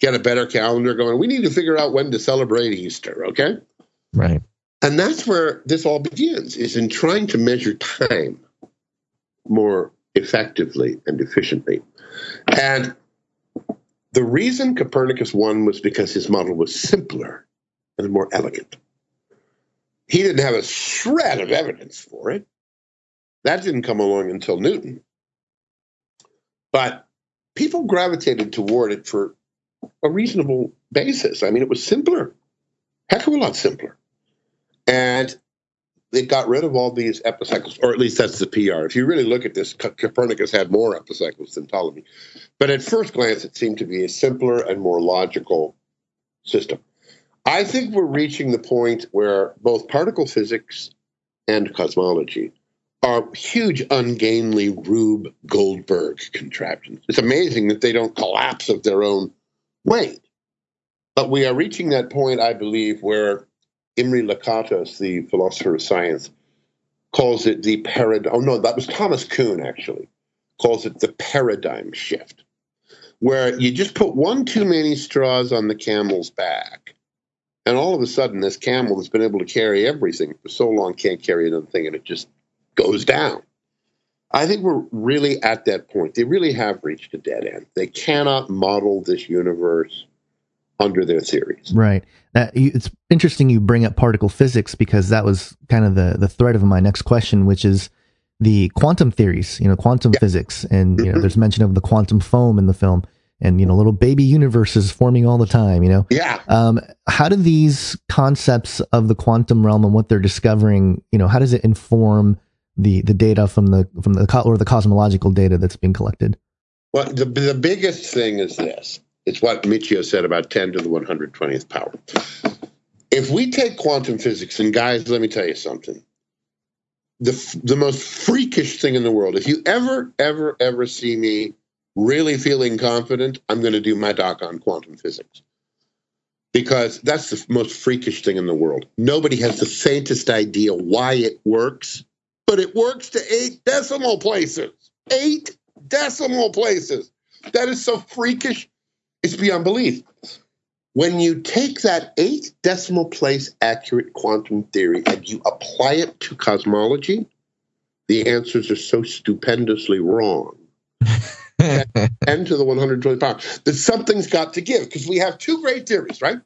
get a better calendar going. We need to figure out when to celebrate Easter, okay? Right. And that's where this all begins, is in trying to measure time more effectively and efficiently. And the reason Copernicus won was because his model was simpler and more elegant. He didn't have a shred of evidence for it. That didn't come along until Newton. But people gravitated toward it for a reasonable basis. I mean, it was simpler, heck of a lot simpler. And it got rid of all these epicycles, or at least that's the PR. If you really look at this, Copernicus had more epicycles than Ptolemy. But at first glance, it seemed to be a simpler and more logical system. I think we're reaching the point where both particle physics and cosmology are huge, ungainly Rube Goldberg contraptions. It's amazing that they don't collapse of their own weight. But we are reaching that point, I believe, where Imre Lakatos, the philosopher of science, calls it the paradigm. Oh, no, that was Thomas Kuhn, actually, calls it the paradigm shift, where you just put one too many straws on the camel's back. And all of a sudden, this camel that's been able to carry everything for so long can't carry another thing, and it just goes down. I think we're really at that point. They really have reached a dead end. They cannot model this universe under their theories. Right. Uh, it's interesting you bring up particle physics because that was kind of the, the thread of my next question, which is the quantum theories, you know, quantum yeah. physics. And, you know, mm-hmm. there's mention of the quantum foam in the film and, you know, little baby universes forming all the time, you know? Yeah. Um, how do these concepts of the quantum realm and what they're discovering, you know, how does it inform the, the data from the, from the, or the cosmological data that's being collected? Well, the, the biggest thing is this it's what michio said about 10 to the 120th power. If we take quantum physics, and guys, let me tell you something. The, the most freakish thing in the world, if you ever, ever, ever see me really feeling confident, I'm going to do my doc on quantum physics. Because that's the most freakish thing in the world. Nobody has the faintest idea why it works, but it works to eight decimal places. Eight decimal places. That is so freakish. It's beyond belief. When you take that eight decimal place accurate quantum theory and you apply it to cosmology, the answers are so stupendously wrong. 10 to the 120 power that something's got to give because we have two great theories, right?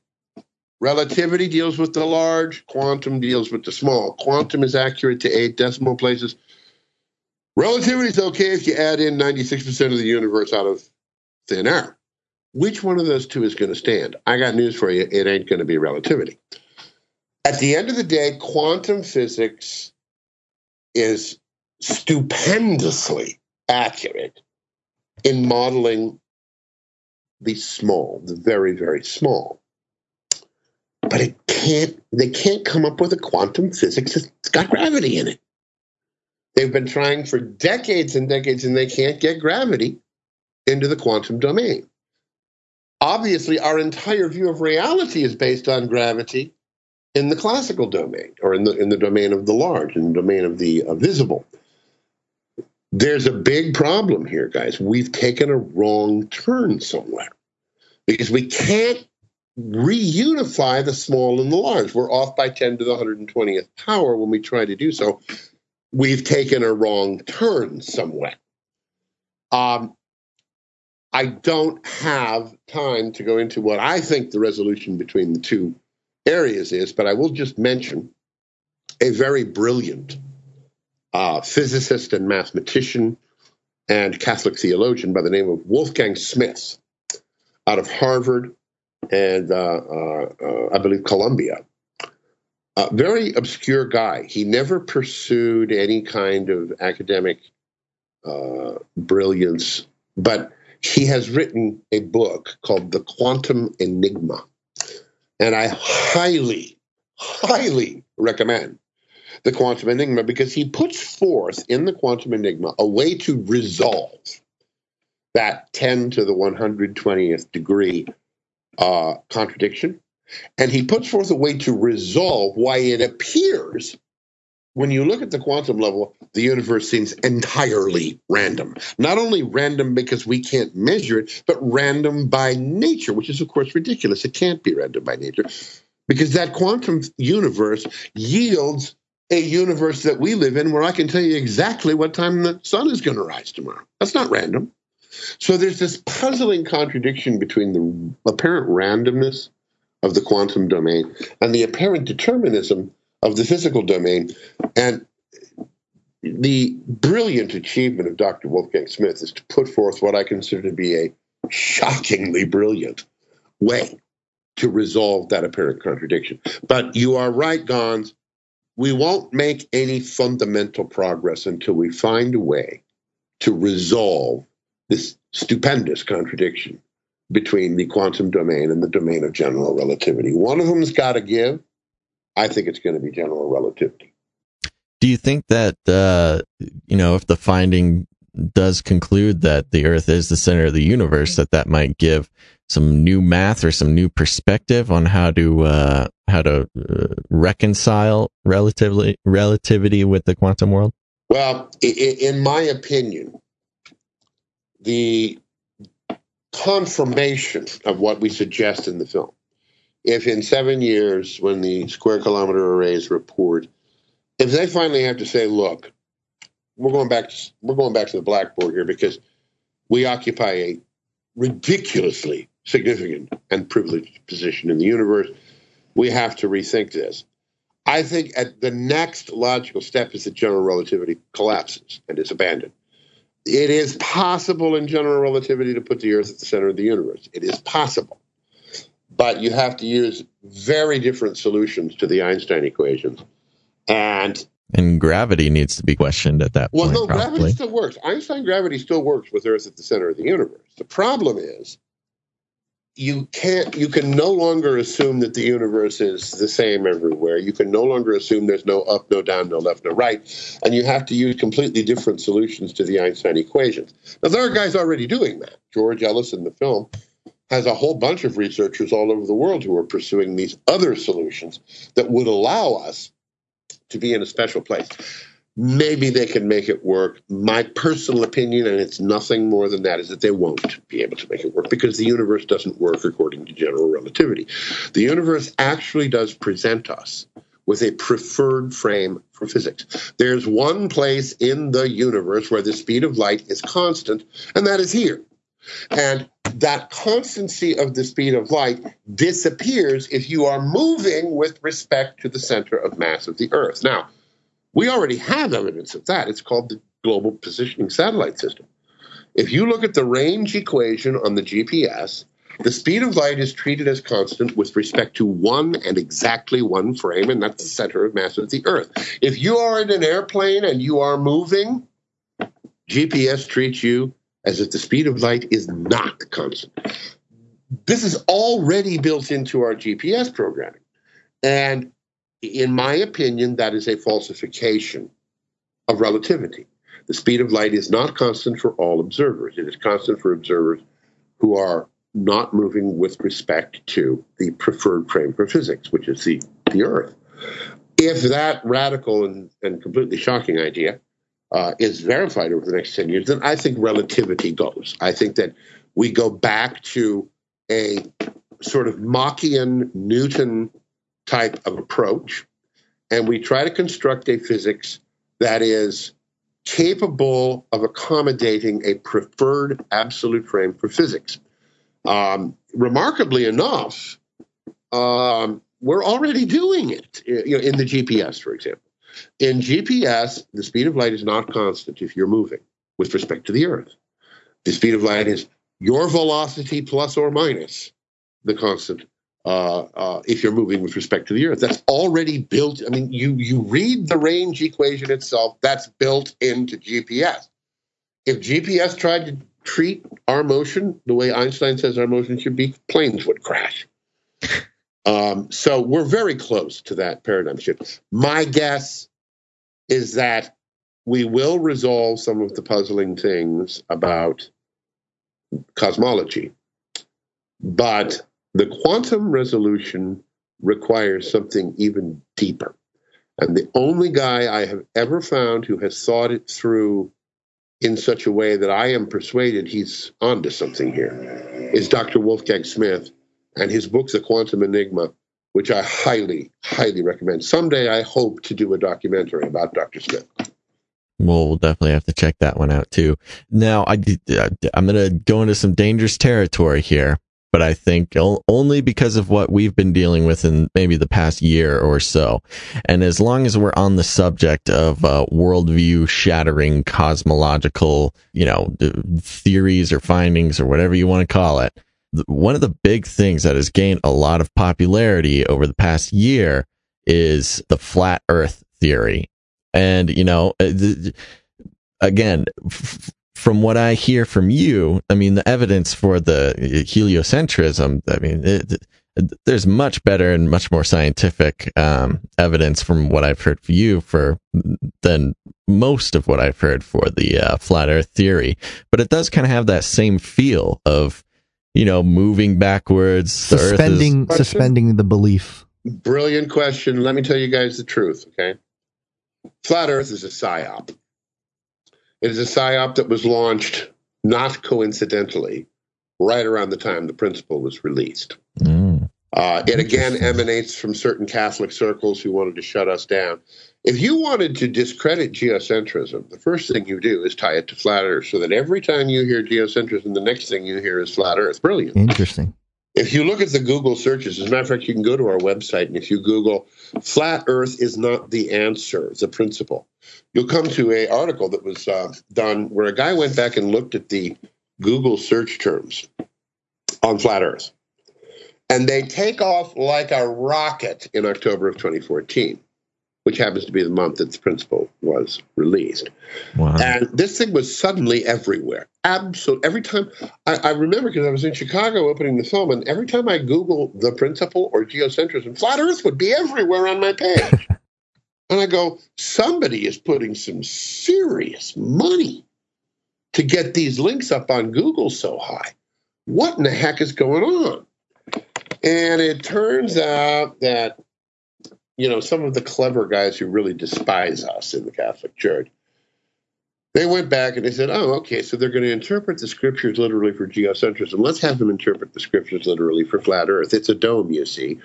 Relativity deals with the large, quantum deals with the small. Quantum is accurate to eight decimal places. Relativity is okay if you add in 96% of the universe out of thin air. Which one of those two is going to stand? I got news for you. It ain't going to be relativity. At the end of the day, quantum physics is stupendously accurate in modeling the small, the very, very small. But it can't, they can't come up with a quantum physics that's got gravity in it. They've been trying for decades and decades and they can't get gravity into the quantum domain obviously our entire view of reality is based on gravity in the classical domain or in the in the domain of the large in the domain of the uh, visible there's a big problem here guys. We've taken a wrong turn somewhere because we can't reunify the small and the large. We're off by 10 to the 120th power when we try to do so. We've taken a wrong turn somewhere. Um, I don't have time to go into what I think the resolution between the two areas is, but I will just mention a very brilliant uh, physicist and mathematician and Catholic theologian by the name of Wolfgang Smith out of Harvard and uh, uh, uh I believe Columbia. A very obscure guy. He never pursued any kind of academic uh, brilliance, but he has written a book called The Quantum Enigma. And I highly, highly recommend The Quantum Enigma because he puts forth in The Quantum Enigma a way to resolve that 10 to the 120th degree uh, contradiction. And he puts forth a way to resolve why it appears when you look at the quantum level, the universe seems entirely random. Not only random because we can't measure it, but random by nature, which is, of course, ridiculous. It can't be random by nature because that quantum universe yields a universe that we live in where I can tell you exactly what time the sun is going to rise tomorrow. That's not random. So there's this puzzling contradiction between the apparent randomness of the quantum domain and the apparent determinism of the physical domain. And the brilliant achievement of Dr. Wolfgang Smith is to put forth what I consider to be a shockingly brilliant way to resolve that apparent contradiction. But you are right, Gons. We won't make any fundamental progress until we find a way to resolve this stupendous contradiction between the quantum domain and the domain of general relativity. One of them's got to give. I think it's going to be general relativity. Do you think that, uh, you know, if the finding does conclude that the Earth is the center of the universe, that that might give some new math or some new perspective on how to uh, how to uh, reconcile relatively relativity with the quantum world? Well, in my opinion, the confirmation of what we suggest in the film. If in seven years, when the square kilometer arrays report, if they finally have to say, "Look, we're going back, to, we're going back to the blackboard here because we occupy a ridiculously significant and privileged position in the universe. We have to rethink this." I think at the next logical step is that general relativity collapses and is abandoned. It is possible in general relativity to put the Earth at the center of the universe. It is possible. But you have to use very different solutions to the Einstein equations. And and gravity needs to be questioned at that well, point. Well, no, probably. gravity still works. Einstein gravity still works with Earth at the center of the universe. The problem is you can't you can no longer assume that the universe is the same everywhere. You can no longer assume there's no up no down no left no right and you have to use completely different solutions to the einstein equations. Now there are guys already doing that. George ellis in the film has a whole bunch of researchers all over the world who are pursuing these other solutions that would allow us to be in a special place maybe they can make it work. My personal opinion, and it's nothing more than that, is that they won't be able to make it work because the universe doesn't work according to general relativity. The universe actually does present us with a preferred frame for physics. There's one place in the universe where the speed of light is constant, and that is here. And that constancy of the speed of light disappears if you are moving with respect to the center of mass of the Earth. Now, we already have evidence of that. It's called the Global Positioning Satellite System. If you look at the range equation on the GPS, the speed of light is treated as constant with respect to one and exactly one frame, and that's the center of mass of the Earth. If you are in an airplane and you are moving, GPS treats you as if the speed of light is not constant. This is already built into our GPS programming. And in my opinion, that is a falsification of relativity. The speed of light is not constant for all observers. It is constant for observers who are not moving with respect to the preferred frame for physics, which is the, the Earth. If that radical and, and completely shocking idea uh, is verified over the next 10 years, then I think relativity goes. I think that we go back to a sort of Machian Newton type of approach, and we try to construct a physics that is capable of accommodating a preferred absolute frame for physics. Um, remarkably enough, um, we're already doing it you know, in the GPS, for example. In GPS, the speed of light is not constant if you're moving with respect to the Earth. The speed of light is your velocity plus or minus the constant uh, uh, if you're moving with respect to the Earth. That's already built. I mean, you you read the range equation itself. That's built into GPS. If GPS tried to treat our motion the way Einstein says our motion should be, planes would crash. Um, so we're very close to that paradigm shift. My guess is that we will resolve some of the puzzling things about cosmology, but the quantum resolution requires something even deeper. And the only guy I have ever found who has thought it through in such a way that I am persuaded he's onto something here is Dr. Wolfgang Smith and his book, The Quantum Enigma, which I highly, highly recommend. Someday I hope to do a documentary about Dr. Smith. Well, we'll definitely have to check that one out too. Now, I, I'm going to go into some dangerous territory here, but I think only because of what we've been dealing with in maybe the past year or so. And as long as we're on the subject of uh, worldview shattering cosmological, you know, theories or findings or whatever you want to call it, one of the big things that has gained a lot of popularity over the past year is the flat earth theory. And, you know, uh, again, from what I hear from you, I mean, the evidence for the heliocentrism, I mean, it, it, there's much better and much more scientific um, evidence from what I've heard for you for than most of what I've heard for the uh, flat Earth theory. But it does kind of have that same feel of, you know, moving backwards, suspending is- suspending the belief. Brilliant question. Let me tell you guys the truth. Okay, flat Earth is a psyop. It is a psyop that was launched, not coincidentally, right around the time the principle was released. Mm. Uh, it again emanates from certain Catholic circles who wanted to shut us down. If you wanted to discredit geocentrism, the first thing you do is tie it to flat Earth, so that every time you hear geocentrism, the next thing you hear is flat Earth. Brilliant. Interesting. If you look at the Google searches, as a matter of fact, you can go to our website and if you Google "flat Earth is not the answer," the principle, you'll come to a article that was uh, done where a guy went back and looked at the Google search terms on flat Earth, and they take off like a rocket in October of 2014 which happens to be the month that the principle was released. Wow. And this thing was suddenly everywhere. Absolutely. Every time I, I remember because I was in Chicago opening the film, and every time I Google the principle or geocentrism, flat Earth would be everywhere on my page. and I go, somebody is putting some serious money to get these links up on Google so high. What in the heck is going on? And it turns out that you know, some of the clever guys who really despise us in the Catholic Church, they went back and they said, oh, okay, so they're going to interpret the scriptures literally for geocentrism. Let's have them interpret the scriptures literally for flat earth. It's a dome, you see.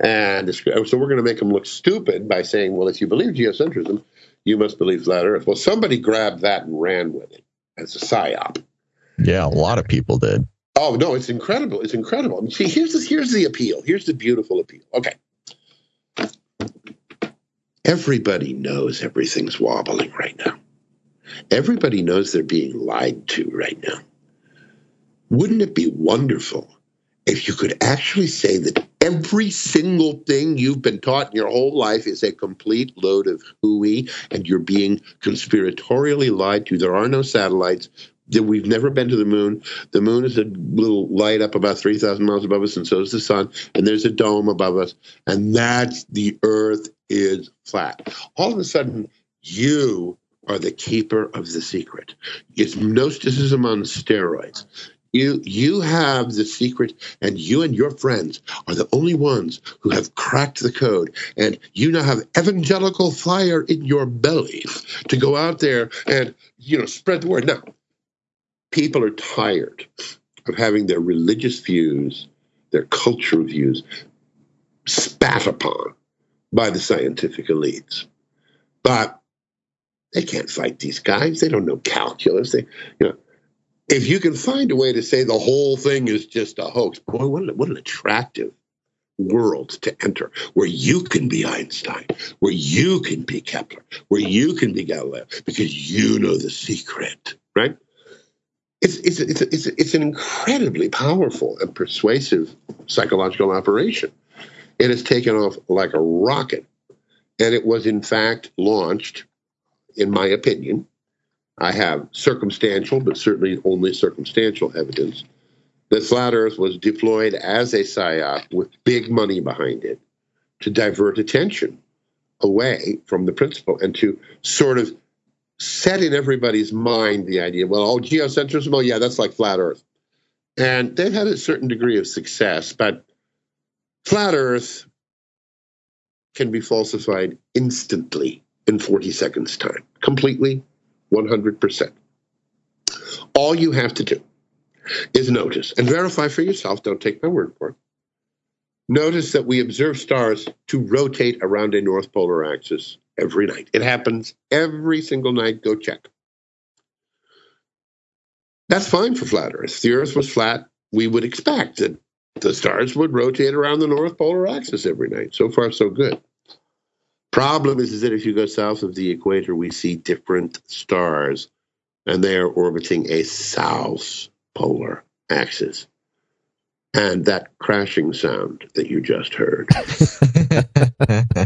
And oh, so we're going to make them look stupid by saying, well, if you believe geocentrism, you must believe flat earth. Well, somebody grabbed that and ran with it as a psyop. Yeah, a lot of people did. Oh, no, it's incredible. It's incredible. I mean, see, here's the, here's the appeal. Here's the beautiful appeal. Okay. Everybody knows everything's wobbling right now. Everybody knows they're being lied to right now. Wouldn't it be wonderful if you could actually say that every single thing you've been taught in your whole life is a complete load of hooey and you're being conspiratorially lied to? There are no satellites. We've never been to the moon. The moon is a little light up about 3,000 miles above us, and so is the sun. And there's a dome above us. And that's the Earth is flat. All of a sudden, you are the keeper of the secret. It's Gnosticism on steroids. You you have the secret, and you and your friends are the only ones who have cracked the code. And you now have evangelical fire in your belly to go out there and you know spread the word. Now, people are tired of having their religious views, their cultural views spat upon by the scientific elites. But they can't fight these guys. They don't know calculus. They, you know, if you can find a way to say the whole thing is just a hoax, boy, what an, what an attractive world to enter where you can be Einstein, where you can be Kepler, where you can be Galileo, because you know the secret, right? It's, it's, it's, it's, it's an incredibly powerful and persuasive psychological operation. It has taken off like a rocket. And it was, in fact, launched, in my opinion. I have circumstantial, but certainly only circumstantial evidence that Flat Earth was deployed as a psyop with big money behind it to divert attention away from the principle and to sort of set in everybody's mind the idea, well, oh, geocentrism, oh, yeah, that's like flat Earth. And they've had a certain degree of success, but flat Earth can be falsified instantly in 40 seconds time. Completely, 100%. All you have to do is notice and verify for yourself, don't take my word for it. Notice that we observe stars to rotate around a north polar axis every night. It happens every single night. Go check. That's fine for flat Earth. If the Earth was flat, we would expect that the stars would rotate around the north polar axis every night. So far, so good. Problem is, is that if you go south of the equator, we see different stars, and they are orbiting a south polar axis. And that crashing sound that you just heard.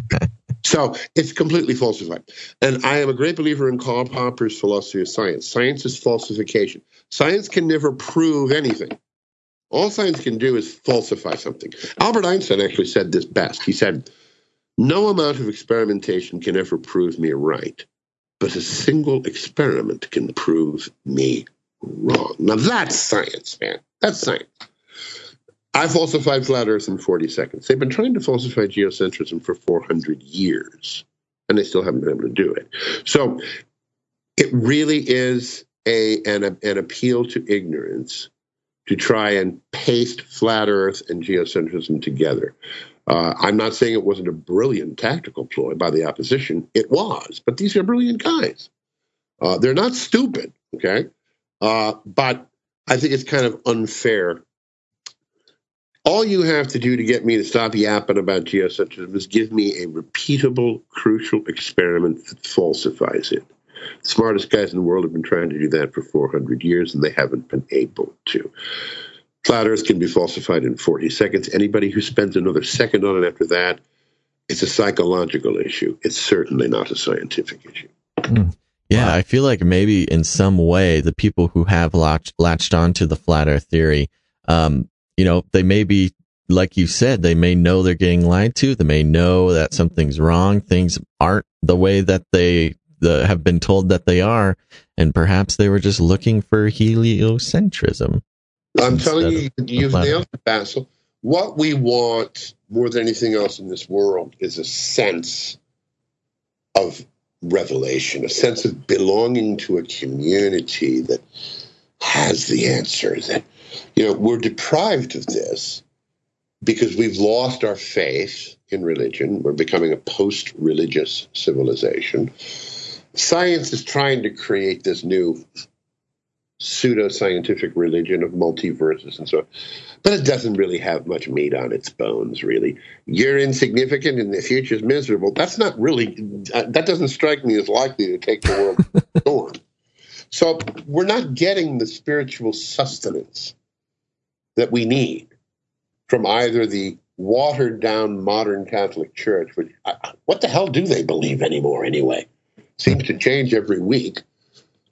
so it's completely falsified. And I am a great believer in Karl Popper's philosophy of science. Science is falsification. Science can never prove anything. All science can do is falsify something. Albert Einstein actually said this best. He said, No amount of experimentation can ever prove me right, but a single experiment can prove me wrong. Now that's science, man. That's science. I falsified flat Earth in 40 seconds. They've been trying to falsify geocentrism for 400 years, and they still haven't been able to do it. So it really is a an, an appeal to ignorance to try and paste flat Earth and geocentrism together. Uh, I'm not saying it wasn't a brilliant tactical ploy by the opposition. It was, but these are brilliant guys. Uh, they're not stupid, okay? Uh, but I think it's kind of unfair all you have to do to get me to stop yapping about geocentrism is give me a repeatable, crucial experiment that falsifies it. The smartest guys in the world have been trying to do that for 400 years, and they haven't been able to. Flat Earth can be falsified in 40 seconds. Anybody who spends another second on it after that, it's a psychological issue. It's certainly not a scientific issue. Mm. Yeah, I feel like maybe in some way the people who have latched, latched onto the flat Earth theory um, you know, they may be, like you said, they may know they're getting lied to. They may know that something's wrong. Things aren't the way that they the, have been told that they are. And perhaps they were just looking for heliocentrism. I'm telling you, you've nailed it, Basil. What we want more than anything else in this world is a sense of revelation, a sense of belonging to a community that has the answer, that you know, we're deprived of this because we've lost our faith in religion. We're becoming a post religious civilization. Science is trying to create this new pseudo scientific religion of multiverses and so on. But it doesn't really have much meat on its bones, really. You're insignificant and the future's miserable. That's not really, uh, that doesn't strike me as likely to take the world storm. So we're not getting the spiritual sustenance that we need from either the watered down modern Catholic Church, which what the hell do they believe anymore anyway? Seems to change every week.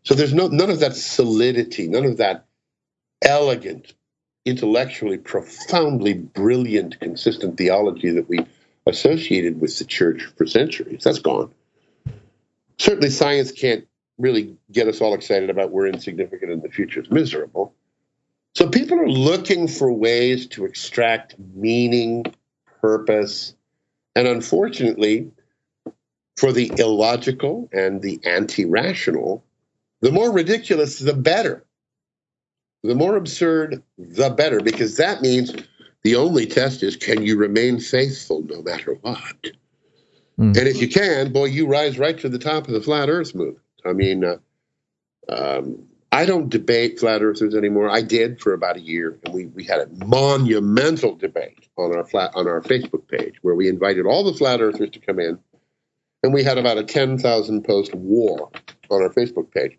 So there's no none of that solidity, none of that elegant, intellectually profoundly brilliant, consistent theology that we associated with the church for centuries. That's gone. Certainly science can't really get us all excited about we're insignificant and the future is miserable. So people are looking for ways to extract meaning, purpose, and unfortunately, for the illogical and the anti rational, the more ridiculous, the better. The more absurd, the better, because that means the only test is can you remain faithful no matter what? Mm. And if you can, boy, you rise right to the top of the flat earth movement. I mean, uh, um, I don't debate flat earthers anymore. I did for about a year, and we, we had a monumental debate on our flat on our Facebook page where we invited all the flat earthers to come in, and we had about a ten thousand post war on our Facebook page.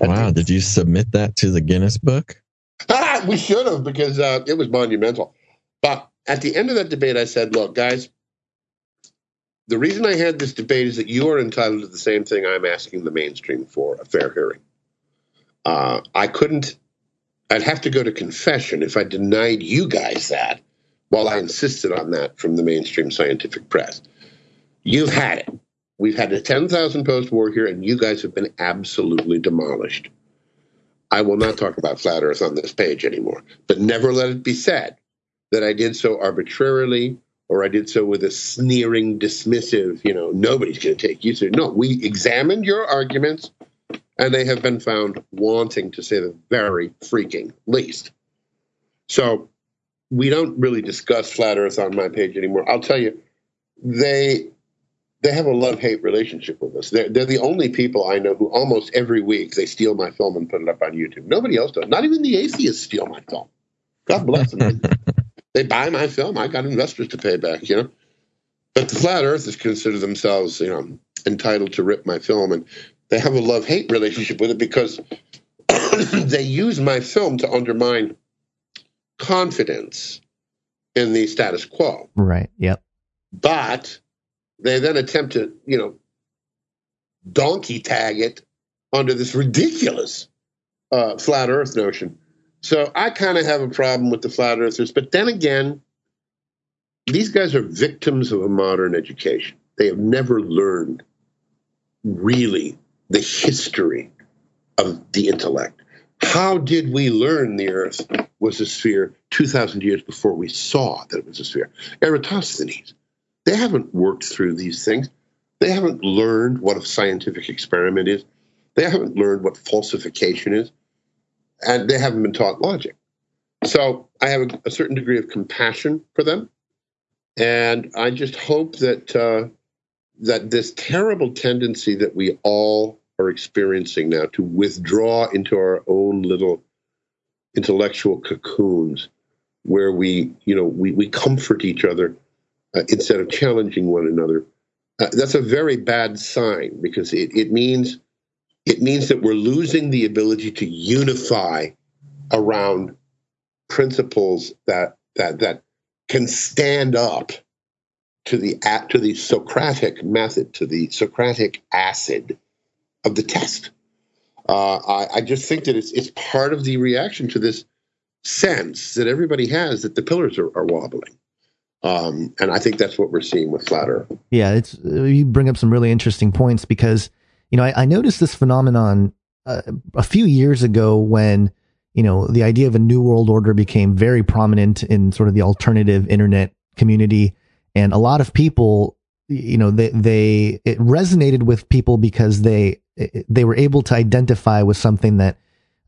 Wow! Did you submit that to the Guinness Book? Ah, we should have because uh, it was monumental. But at the end of that debate, I said, "Look, guys, the reason I had this debate is that you are entitled to the same thing I'm asking the mainstream for: a fair hearing." Uh, I couldn't, I'd have to go to confession if I denied you guys that while I insisted on that from the mainstream scientific press. You've had it. We've had a 10,000 post war here, and you guys have been absolutely demolished. I will not talk about flat Earth on this page anymore, but never let it be said that I did so arbitrarily or I did so with a sneering, dismissive, you know, nobody's going to take you seriously. No, we examined your arguments, and they have been found wanting, to say the very freaking least. So we don't really discuss flat Earth on my page anymore. I'll tell you, they they have a love hate relationship with us. They're, they're the only people I know who almost every week they steal my film and put it up on YouTube. Nobody else does. Not even the atheists steal my film. God bless them. they buy my film. I got investors to pay back, you know. But the flat earthers consider themselves, you know, entitled to rip my film, and they have a love hate relationship with it because they use my film to undermine confidence in the status quo. Right. Yep. But they then attempt to, you know, donkey tag it under this ridiculous uh, flat Earth notion. So I kind of have a problem with the flat earthers. But then again, these guys are victims of a modern education. They have never learned really the history of the intellect. How did we learn the earth was a sphere 2,000 years before we saw that it was a sphere? Eratosthenes. They haven't worked through these things. They haven't learned what a scientific experiment is. They haven't learned what falsification is and they haven't been taught logic. So I have a, a certain degree of compassion for them, and I just hope that uh, that this terrible tendency that we all are experiencing now to withdraw into our own little intellectual cocoons, where we, you know, we, we comfort each other uh, instead of challenging one another. Uh, that's a very bad sign because it, it means it means that we're losing the ability to unify around principles that that that can stand up to the to the Socratic method, to the Socratic acid of the test. Uh, I, I, just think that it's it's part of the reaction to this sense that everybody has that the pillars are, are wobbling. Um, and I think that's what we're seeing with flat Earth. Yeah, it's you bring up some really interesting points because you know, I, I noticed this phenomenon uh, a few years ago when, you know, the idea of a new world order became very prominent in sort of the alternative internet community. And a lot of people, you know, they, they, it resonated with people because they, they were able to identify with something that,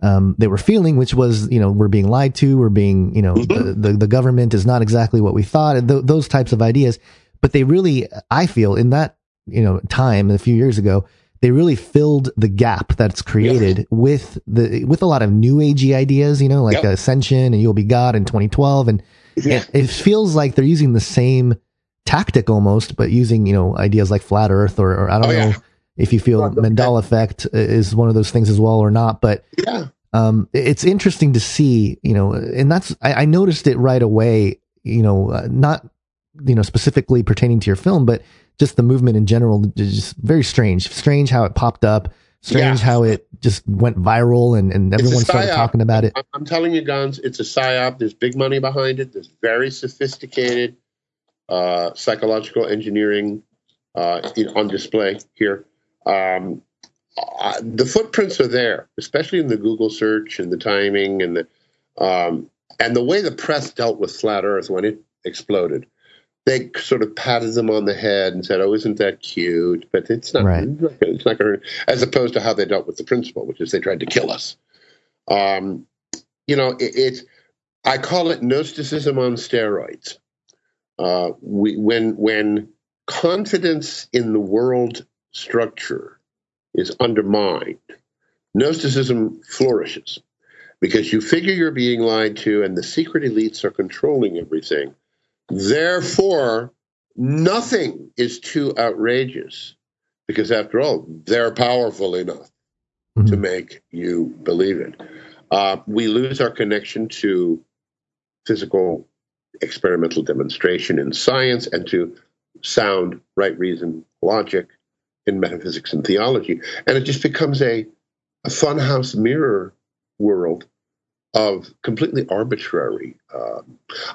um, they were feeling, which was, you know, we're being lied to, we're being, you know, mm-hmm. the, the, the, government is not exactly what we thought, th- those types of ideas. But they really, I feel in that, you know, time a few years ago, they really filled the gap that's created yeah. with the with a lot of new agey ideas, you know, like yep. Ascension and You'll Be God in 2012, and yeah. it, it, feels like they're using the same tactic almost, but using you know ideas like flat Earth or, or I don't oh, know yeah. If you feel Mandela effect is one of those things as well or not, but yeah. Um, it's interesting to see, you know, and that's I, I noticed it right away. You know, uh, not you know specifically pertaining to your film, but just the movement in general is just very strange. Strange how it popped up. Strange yeah. how it just went viral and, and everyone started talking about it. I'm telling you, Guns, it's a psyop. There's big money behind it. There's very sophisticated uh, psychological engineering uh, on display here. Um, uh, the footprints are there, especially in the Google search and the timing and the um, and the way the press dealt with flat Earth when it exploded they sort of patted them on the head and said, "Oh, isn't that cute?" But it's not. Right. It's not going to. As opposed to how they dealt with the principle, which is they tried to kill us. Um, you know, it, it's. I call it Gnosticism on steroids. Uh, we, when when confidence in the world structure is undermined, Gnosticism flourishes because you figure you're being lied to, and the secret elites are controlling everything Therefore, nothing is too outrageous because, after all, they're powerful enough mm-hmm. to make you believe it. Uh, we lose our connection to physical experimental demonstration in science and to sound, right reason, logic in metaphysics and theology. And it just becomes a, a funhouse mirror world of completely arbitrary. Uh,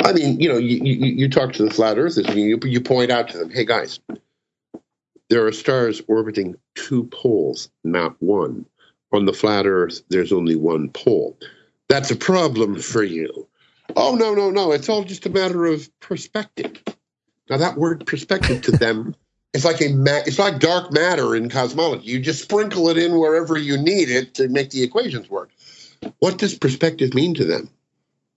I mean, you know, you, you, you, talk to the flat earthers and you, you point out to them, hey guys, there are stars orbiting two poles, not one. On the flat earth, there's only one pole. That's a problem for you. Oh, no, no, no. It's all just a matter of perspective. Now that word perspective to them it's like a ma- it's like dark matter in cosmology. You just sprinkle it in wherever you need it to make the equations work. What does perspective mean to them?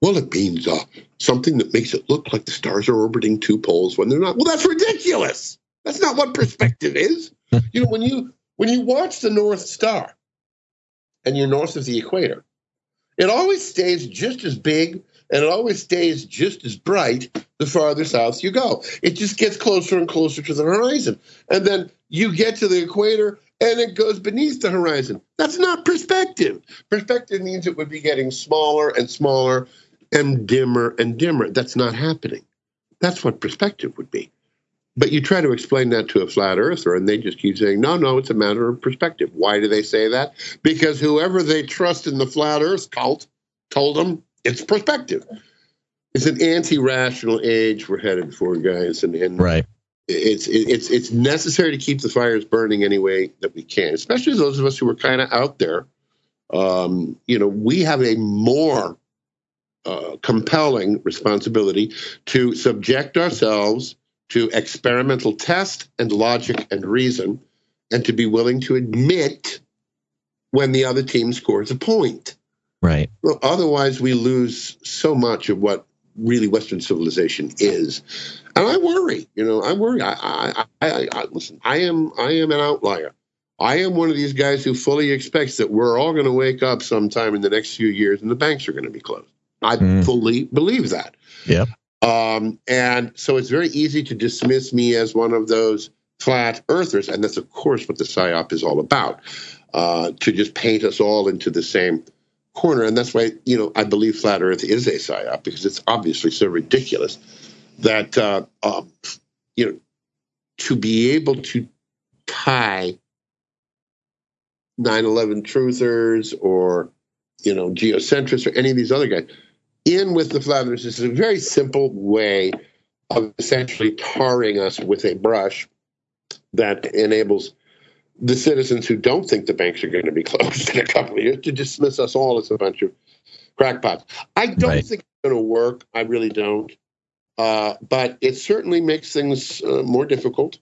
Well, it means uh, something that makes it look like the stars are orbiting two poles when they're not. Well, that's ridiculous. That's not what perspective is. you know, when you when you watch the North Star and you're north of the equator, it always stays just as big and it always stays just as bright the farther south you go. It just gets closer and closer to the horizon. And then you get to the equator and it goes beneath the horizon. That's not perspective. Perspective means it would be getting smaller and smaller and dimmer and dimmer. That's not happening. That's what perspective would be. But you try to explain that to a flat earther, and they just keep saying, no, no, it's a matter of perspective. Why do they say that? Because whoever they trust in the flat earth cult told them it's perspective. It's an anti-rational age we're headed for, guys, and, and right. It's it's it's necessary to keep the fires burning any way that we can, especially those of us who are kind of out there. Um, you know, we have a more uh, compelling responsibility to subject ourselves to experimental test and logic and reason, and to be willing to admit when the other team scores a point. Right. Well, otherwise, we lose so much of what really Western civilization is, and I worry. You know, I worry. I, I, I, I listen. I am, I am an outlier. I am one of these guys who fully expects that we're all going to wake up sometime in the next few years, and the banks are going to be closed. I mm. fully believe that. Yeah. Um, and so it's very easy to dismiss me as one of those flat earthers, and that's of course what the psyop is all about. Uh, to just paint us all into the same corner. And that's why, you know, I believe flat earth is a psyop because it's obviously so ridiculous that, uh, um, you know, to be able to tie 9 11 truthers or, you know, geocentrists or any of these other guys in with the flat earthers is a very simple way of essentially tarring us with a brush that enables the citizens who don't think the banks are going to be closed in a couple of years to dismiss us all as a bunch of crackpots. I don't right. think it's going to work. I really don't. Uh, but it certainly makes things uh, more difficult.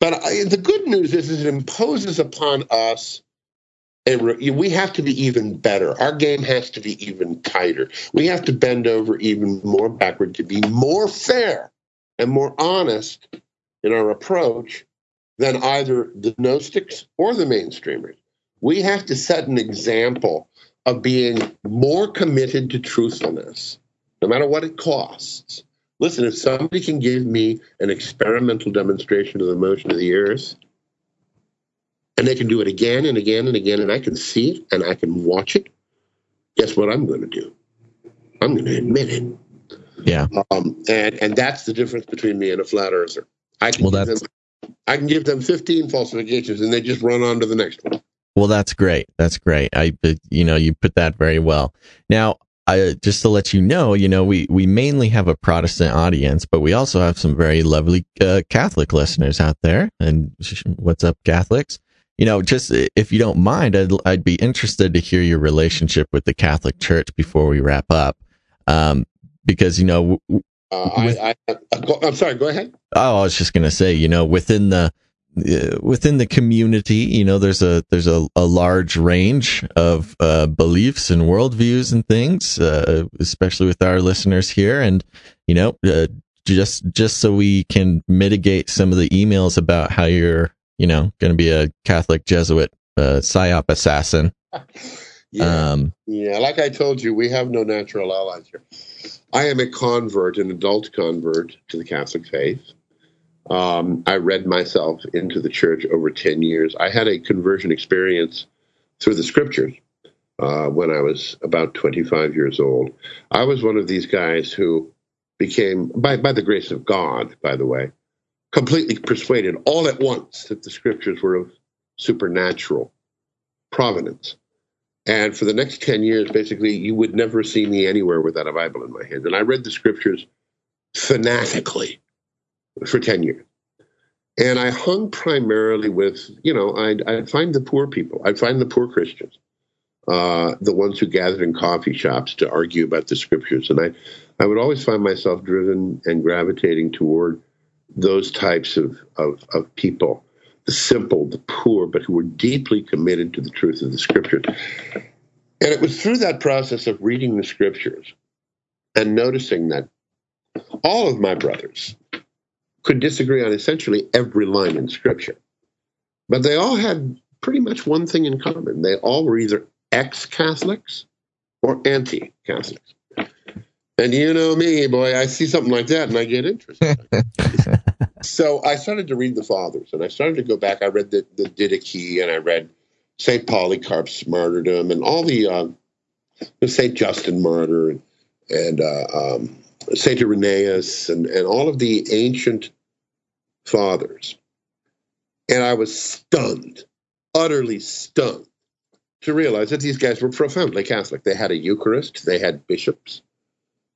But I, the good news is, is it imposes upon us. Re- we have to be even better. Our game has to be even tighter. We have to bend over even more backward to be more fair and more honest in our approach than either the Gnostics or the mainstreamers. We have to set an example of being more committed to truthfulness, no matter what it costs. Listen, if somebody can give me an experimental demonstration of the motion of the earth, and they can do it again and again and again, and I can see it and I can watch it, guess what I'm going to do? I'm going to admit it. Yeah. Um, and and that's the difference between me and a flat earther. I can well, that's I can give them 15 falsifications and they just run on to the next one. Well, that's great. That's great. I, you know, you put that very well. Now, I, just to let you know, you know, we, we mainly have a Protestant audience, but we also have some very lovely uh, Catholic listeners out there. And what's up, Catholics? You know, just if you don't mind, I'd, I'd be interested to hear your relationship with the Catholic Church before we wrap up. Um, because, you know, uh, I, I, am sorry. Go ahead. Oh, I was just going to say, you know, within the uh, within the community, you know, there's a there's a, a large range of uh, beliefs and worldviews and things, uh, especially with our listeners here, and you know, uh, just just so we can mitigate some of the emails about how you're, you know, going to be a Catholic Jesuit uh, psyop assassin. yeah, um, yeah. Like I told you, we have no natural allies here. I am a convert, an adult convert to the Catholic faith. Um, I read myself into the church over 10 years. I had a conversion experience through the scriptures uh, when I was about 25 years old. I was one of these guys who became, by, by the grace of God, by the way, completely persuaded all at once that the scriptures were of supernatural providence. And for the next 10 years, basically, you would never see me anywhere without a Bible in my hand. And I read the scriptures fanatically for 10 years. And I hung primarily with, you know, I'd, I'd find the poor people, I'd find the poor Christians, uh, the ones who gathered in coffee shops to argue about the scriptures. And I, I would always find myself driven and gravitating toward those types of, of, of people, simple, the poor, but who were deeply committed to the truth of the scriptures. And it was through that process of reading the scriptures and noticing that all of my brothers could disagree on essentially every line in scripture, but they all had pretty much one thing in common. They all were either ex Catholics or anti Catholics. And you know me, boy, I see something like that and I get interested. so I started to read the fathers and I started to go back. I read the, the Didache and I read St. Polycarp's martyrdom and all the, uh, the St. Justin martyr and, and uh, um, St. Irenaeus and, and all of the ancient fathers. And I was stunned, utterly stunned, to realize that these guys were profoundly Catholic. They had a Eucharist, they had bishops,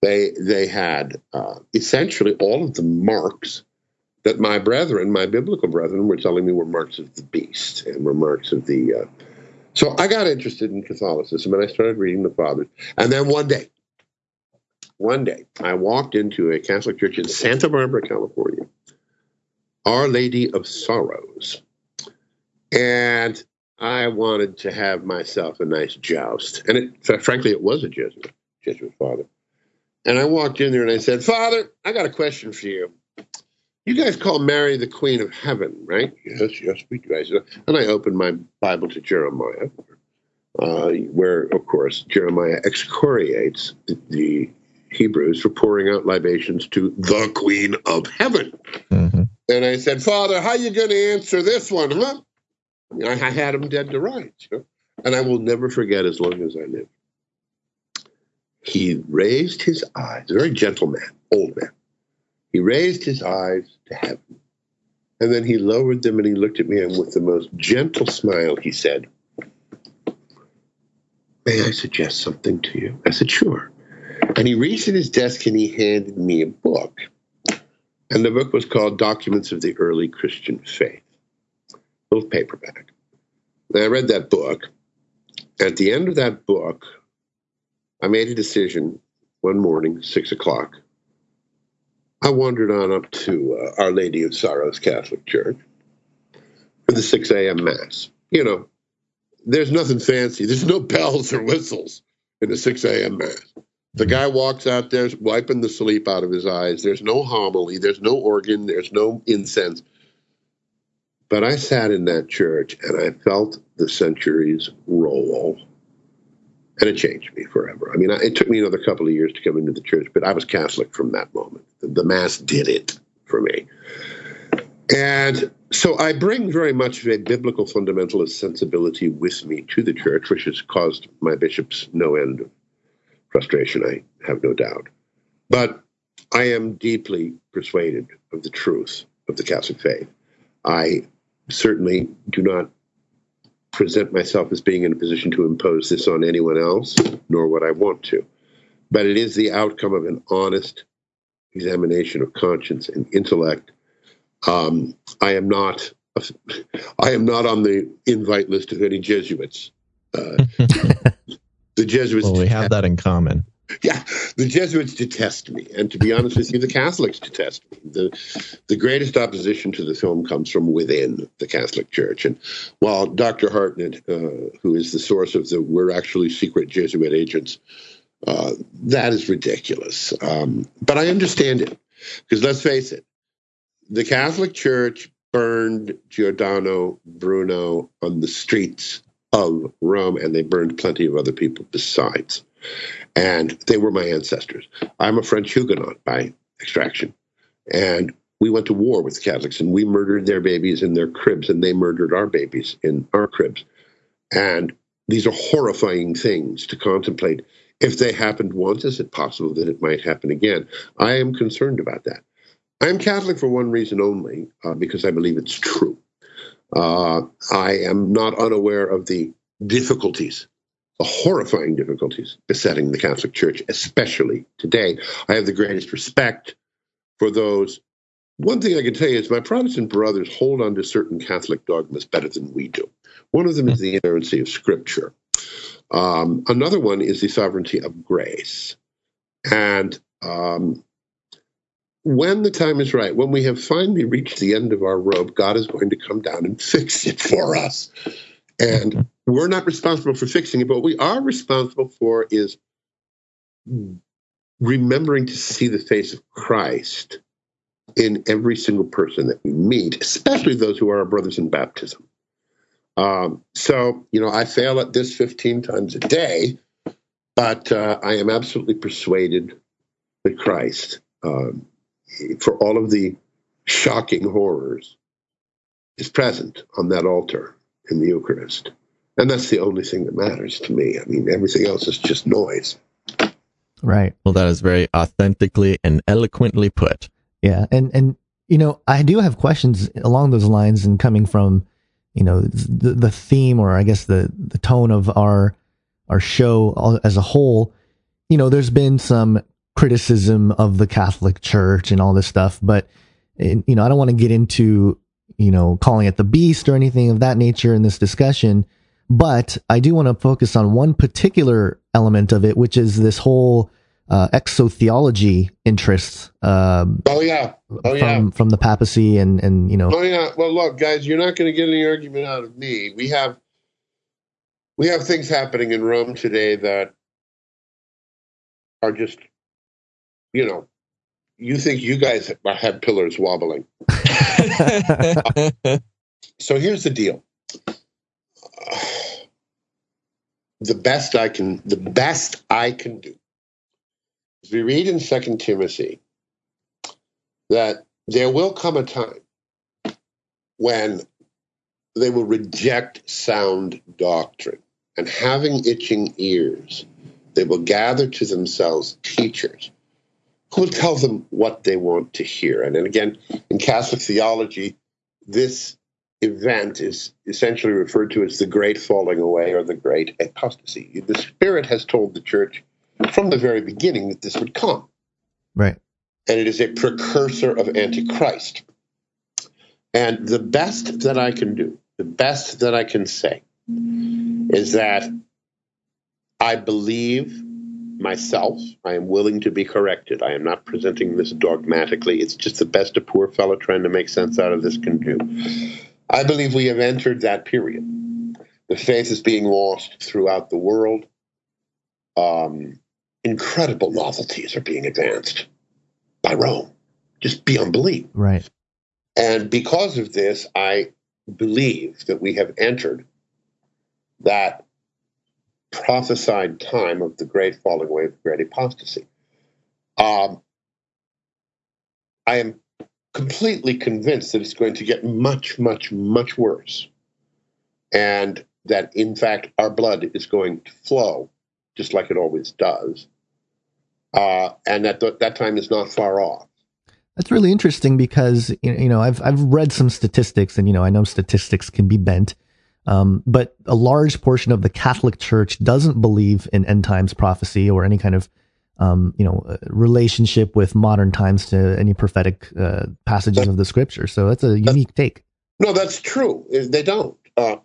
they they had uh, essentially all of the marks that my brethren, my biblical brethren, were telling me were marks of the beast and were marks of the. Uh, so I got interested in Catholicism and I started reading the fathers. And then one day, one day, I walked into a Catholic church in Santa Barbara, California, Our Lady of Sorrows, and I wanted to have myself a nice joust. And it, frankly, it was a Jesuit, Jesuit father. And I walked in there and I said, Father, I got a question for you. You guys call Mary the Queen of Heaven, right? Yes, yes, we do. And I opened my Bible to Jeremiah, uh, where, of course, Jeremiah excoriates the, the, Hebrews for pouring out libations to the Queen of Heaven. Mm-hmm. And I said, Father, how you going to answer this one, huh? I, I had him dead to rights. You know? And I will never forget as long as I live he raised his eyes, a very gentle man, old man. He raised his eyes to heaven. And then he lowered them and he looked at me, and with the most gentle smile, he said, May I suggest something to you? I said, Sure. And he reached at his desk and he handed me a book. And the book was called Documents of the Early Christian Faith, little paperback. And I read that book. At the end of that book, I made a decision one morning, six o'clock. I wandered on up to uh, Our Lady of Sorrows Catholic Church for the 6 a.m. Mass. You know, there's nothing fancy. There's no bells or whistles in the 6 a.m. Mass. The guy walks out there wiping the sleep out of his eyes. There's no homily. There's no organ. There's no incense. But I sat in that church and I felt the centuries roll and it changed me forever. I mean, it took me another couple of years to come into the church, but I was Catholic from that moment. The Mass did it for me. And so I bring very much a biblical fundamentalist sensibility with me to the church, which has caused my bishops no end of frustration, I have no doubt. But I am deeply persuaded of the truth of the Catholic faith. I certainly do not present myself as being in a position to impose this on anyone else, nor would I want to. But it is the outcome of an honest examination of conscience and intellect. Um, I am not. I am not on the invite list of any Jesuits. Uh, the Jesuits. Well, we have that in common. yeah, the Jesuits detest me, and to be honest with you, the Catholics detest me. the The greatest opposition to the film comes from within the Catholic Church, and while Dr. Hartnett, uh, who is the source of the "we're actually secret Jesuit agents," uh, that is ridiculous. Um, but I understand it because let's face it, the Catholic Church burned Giordano Bruno on the streets of Rome, and they burned plenty of other people besides and they were my ancestors. I'm a French Huguenot by extraction, and we went to war with the Catholics, and we murdered their babies in their cribs, and they murdered our babies in our cribs. And these are horrifying things to contemplate. If they happened once, is it possible that it might happen again? I am concerned about that. I am Catholic for one reason only, uh, because I believe it's true. Uh, I am not unaware of the difficulties the horrifying difficulties besetting the Catholic Church, especially today. I have the greatest respect for those. One thing I can tell you is my Protestant brothers hold on to certain Catholic dogmas better than we do. One of them is the inerrancy of Scripture. Um, another one is the sovereignty of grace. And um, when the time is right, when we have finally reached the end of our rope, God is going to come down and fix it for us. And we're not responsible for fixing it, but what we are responsible for is remembering to see the face of Christ in every single person that we meet, especially those who are our brothers in baptism. Um, so, you know, I fail at this 15 times a day, but uh, I am absolutely persuaded that Christ, um, for all of the shocking horrors, is present on that altar in the Eucharist. And that's the only thing that matters to me. I mean, everything else is just noise. Right. Well, that is very authentically and eloquently put. Yeah. And, and, you know, I do have questions along those lines and coming from, you know, the, the theme or I guess the, the tone of our, our show as a whole. You know, there's been some criticism of the Catholic Church and all this stuff, but, you know, I don't want to get into, you know, calling it the beast or anything of that nature in this discussion. But I do want to focus on one particular element of it, which is this whole uh, exotheology interests. Um, oh yeah, oh yeah, from, from the papacy and and you know. Oh yeah. Well, look, guys, you're not going to get any argument out of me. We have we have things happening in Rome today that are just, you know, you think you guys have pillars wobbling. so here's the deal the best I can the best I can do we read in Second Timothy that there will come a time when they will reject sound doctrine and having itching ears they will gather to themselves teachers who will tell them what they want to hear and, and again in catholic theology this event is essentially referred to as the great falling away or the great apostasy. The Spirit has told the church from the very beginning that this would come. Right. And it is a precursor of Antichrist. And the best that I can do, the best that I can say, is that I believe myself. I am willing to be corrected. I am not presenting this dogmatically. It's just the best a poor fellow trying to make sense out of this can do. I believe we have entered that period. The faith is being lost throughout the world. Um, incredible novelties are being advanced by Rome, just beyond belief. Right. And because of this, I believe that we have entered that prophesied time of the great falling away of the great apostasy. Um, I am completely convinced that it's going to get much, much, much worse. And that, in fact, our blood is going to flow just like it always does. Uh, and that th- that time is not far off. That's really interesting because you know I've I've read some statistics and you know I know statistics can be bent, um, but a large portion of the Catholic Church doesn't believe in end times prophecy or any kind of um, you know, uh, relationship with modern times to any prophetic uh, passages of the scripture. So that's a unique take. No, that's true. They don't. Uh,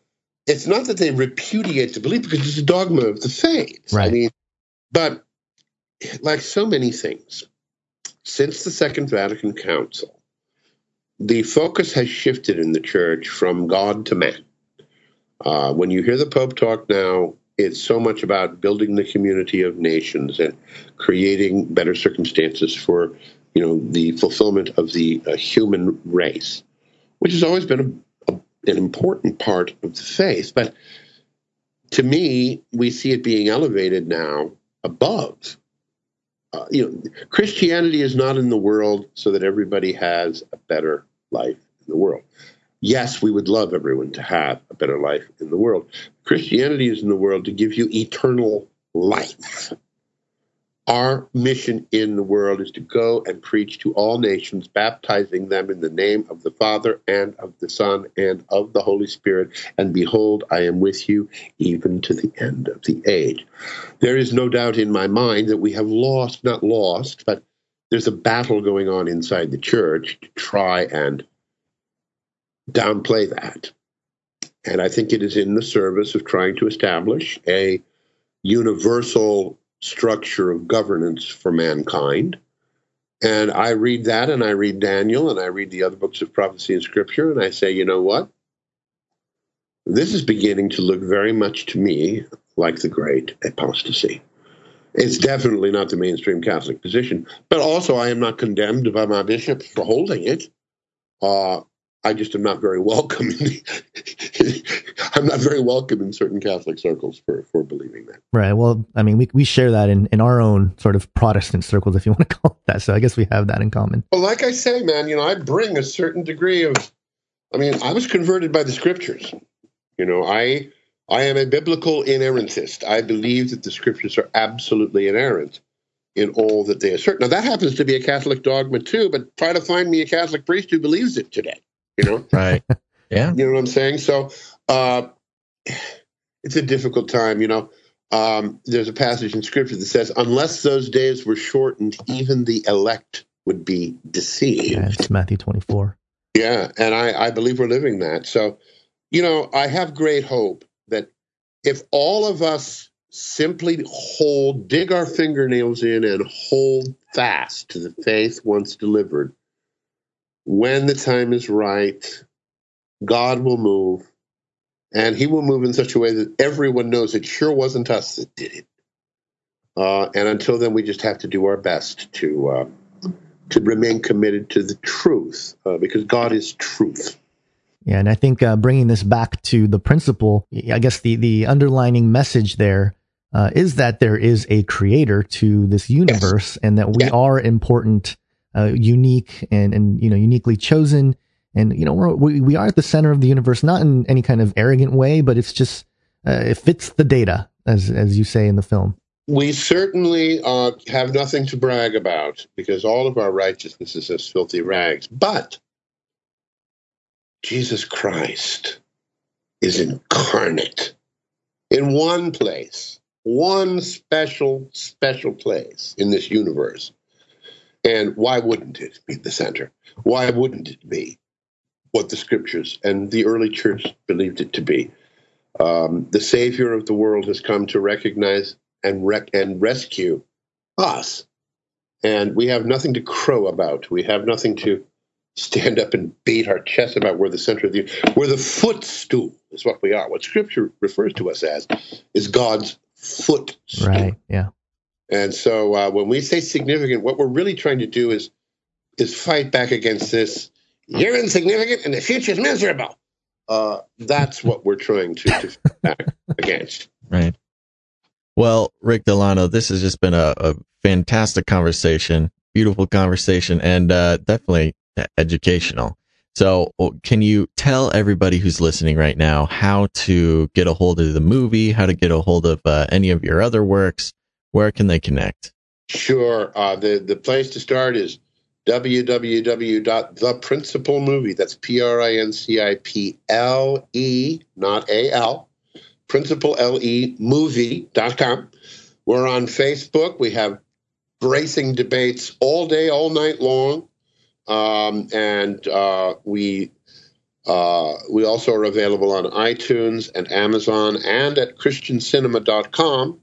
it's not that they repudiate the belief because it's a dogma of the faith. Right. I mean, but like so many things, since the Second Vatican Council, the focus has shifted in the church from God to man. Uh, when you hear the Pope talk now, it's so much about building the community of nations and creating better circumstances for you know the fulfillment of the uh, human race, which has always been an important part of the faith. But to me, we see it being elevated now above. Uh, you know, Christianity is not in the world so that everybody has a better life in the world yes, we would love everyone to have a better life in the world. Christianity is in the world to give you eternal life. Our mission in the world is to go and preach to all nations, baptizing them in the name of the Father and of the Son and of the Holy Spirit. And behold, I am with you even to the end of the age. There is no doubt in my mind that we have lost, not lost, but there's a battle going on inside the church to try and downplay that. And I think it is in the service of trying to establish a universal structure of governance for mankind And I read that and I read Daniel and I read the other books of prophecy and scripture and I say, you know what? This is beginning to look very much to me like the great apostasy. It's definitely not the mainstream Catholic position, but also I am not condemned by my bishops for holding it. Uh, I just am not very welcome. I'm not very welcome in certain Catholic circles for, for believing that. Right. Well, I mean, we, we share that in, in our own sort of Protestant circles, if you want to call it that. So I guess we have that in common. Well, like I say, man, you know, I bring a certain degree of, I mean, I was converted by the scriptures. You know, I I am a biblical inerrantist. I believe that the scriptures are absolutely inerrant in all that they assert. Now, that happens to be a Catholic dogma too, but try to find me a Catholic priest who believes it today. You know, right? Yeah, you know what I'm saying. So, uh, it's a difficult time. You know, um, there's a passage in Scripture that says, "Unless those days were shortened, even the elect would be deceived." Yeah, it's Matthew 24. Yeah, and I, I believe we're living that. So, you know, I have great hope that if all of us simply hold, dig our fingernails in and hold fast to the faith once delivered, when the time is right, God will move. And he will move in such a way that everyone knows it sure wasn't us that did it. Uh, and until then, we just have to do our best to uh, to remain committed to the truth, uh, because God is truth. Yeah, and I think uh, bringing this back to the principle, I guess the the underlining message there uh, is that there is a creator to this universe, yes. and that we yeah. are important, uh, unique, and and you know uniquely chosen, and you know we're, we we are at the center of the universe, not in any kind of arrogant way, but it's just uh, it fits the data, as as you say in the film. We certainly uh, have nothing to brag about because all of our righteousness is as filthy rags, but Jesus Christ is incarnate in one place, one special, special place in this universe. And why wouldn't it be the center? Why wouldn't it be what the scriptures and the early church believed it to be? Um, the Savior of the world has come to recognize and, rec- and rescue us. And we have nothing to crow about. We have nothing to stand up and beat our chest about where the center of the where the footstool is what we are. What Scripture refers to us as is God's footstool. Right. Yeah. And so uh, when we say significant, what we're really trying to do is is fight back against this. You're insignificant, and the future's miserable. Uh, that's what we're trying to, to fight back against. Right. Well, Rick Delano, this has just been a, a fantastic conversation, beautiful conversation, and uh, definitely educational. So, can you tell everybody who's listening right now how to get a hold of the movie, how to get a hold of uh, any of your other works? Where can they connect? Sure. Uh, the the place to start is www.theprinciplemovie. That's P R I N C I P L E, not A L. Principle L E movie.com. We're on Facebook. We have bracing debates all day, all night long. Um, and uh, we uh, we also are available on iTunes and Amazon and at ChristianCinema.com.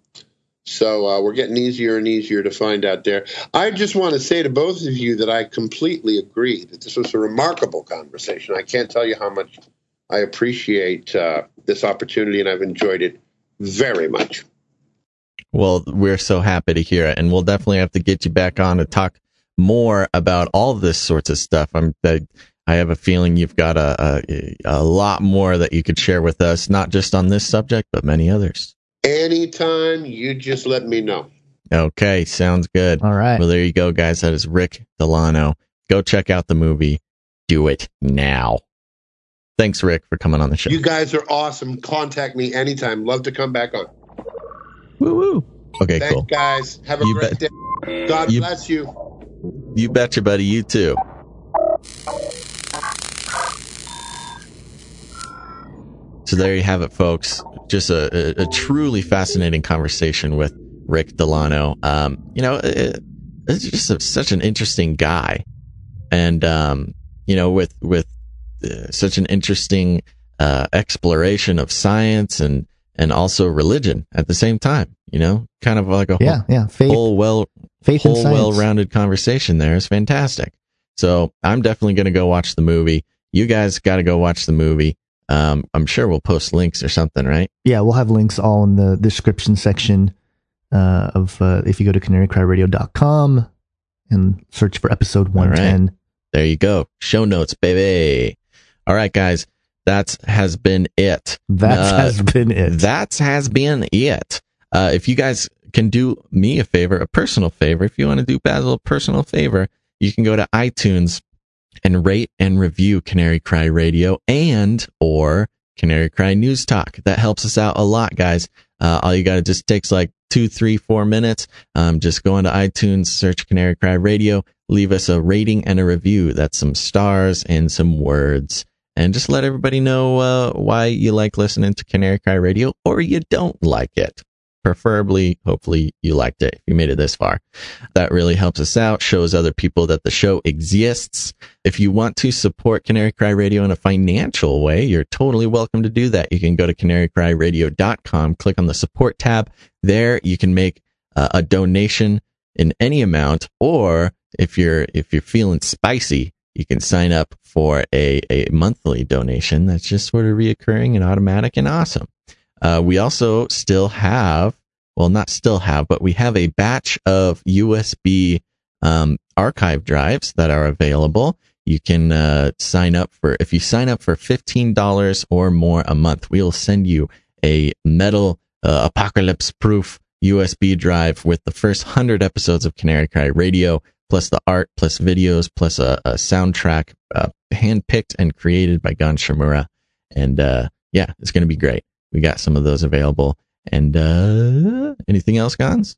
So uh, we're getting easier and easier to find out there. I just want to say to both of you that I completely agree that this was a remarkable conversation. I can't tell you how much I appreciate uh, this opportunity, and I've enjoyed it very much. Well, we're so happy to hear it, and we'll definitely have to get you back on to talk more about all this sorts of stuff. I'm I, I have a feeling you've got a, a, a lot more that you could share with us, not just on this subject, but many others. Anytime you just let me know. Okay, sounds good. All right. Well, there you go, guys. That is Rick Delano. Go check out the movie. Do it now. Thanks, Rick, for coming on the show. You guys are awesome. Contact me anytime. Love to come back on. Woo woo. Okay, Thanks, cool. guys. Have a You great bet- day. God You- bless you. You betcha, buddy. You too. So there you have it, folks. Just a, a, a truly fascinating conversation with Rick Delano. Um, you know, it, it's just a, such an interesting guy, and um, you know, with with uh, such an interesting uh, exploration of science and and also religion at the same time. You know, kind of like a Yeah, whole, yeah. Faith, whole well, faith whole well-rounded conversation there is fantastic. So I'm definitely going to go watch the movie. You guys got to go watch the movie. Um, I'm sure we'll post links or something, right? Yeah, we'll have links all in the description section uh, of uh, if you go to canarycryradio.com and search for episode All right. 110. There you go. Show notes, baby. All right, guys. That has been it. That Uh, has been it. That has been it. Uh, if you guys can do me a favor, a personal favor, if you want to do Basil a personal favor, you can go to iTunes and rate and review Canary Cry Radio and or Canary Cry News Talk. That helps us out a lot, guys. Uh, all you got to just takes like two, three, four minutes. Um, just go into iTunes, search Canary Cry Radio, leave us a rating and a review. That's some stars and some words. And just let everybody know uh, why you like listening to Canary Cry Radio or you don't like it. Preferably, hopefully, you liked it if you made it this far. That really helps us out, shows other people that the show exists. If you want to support Canary Cry Radio in a financial way, you're totally welcome to do that. You can go to canarycryradio.com, click on the support tab. There you can make uh, a donation in any amount, or if you're if you're feeling spicy, you can sign up for a, a monthly donation that's just sort of reoccurring and automatic and awesome. Uh, we also still have, well, not still have, but we have a batch of USB um, archive drives that are available. You can uh, sign up for, if you sign up for $15 or more a month, we will send you a metal uh, apocalypse proof USB drive with the first 100 episodes of Canary Cry Radio, plus the art, plus videos, plus a, a soundtrack uh, handpicked and created by Gonz Shimura. And uh, yeah, it's going to be great. We got some of those available. And uh, anything else, Gonz?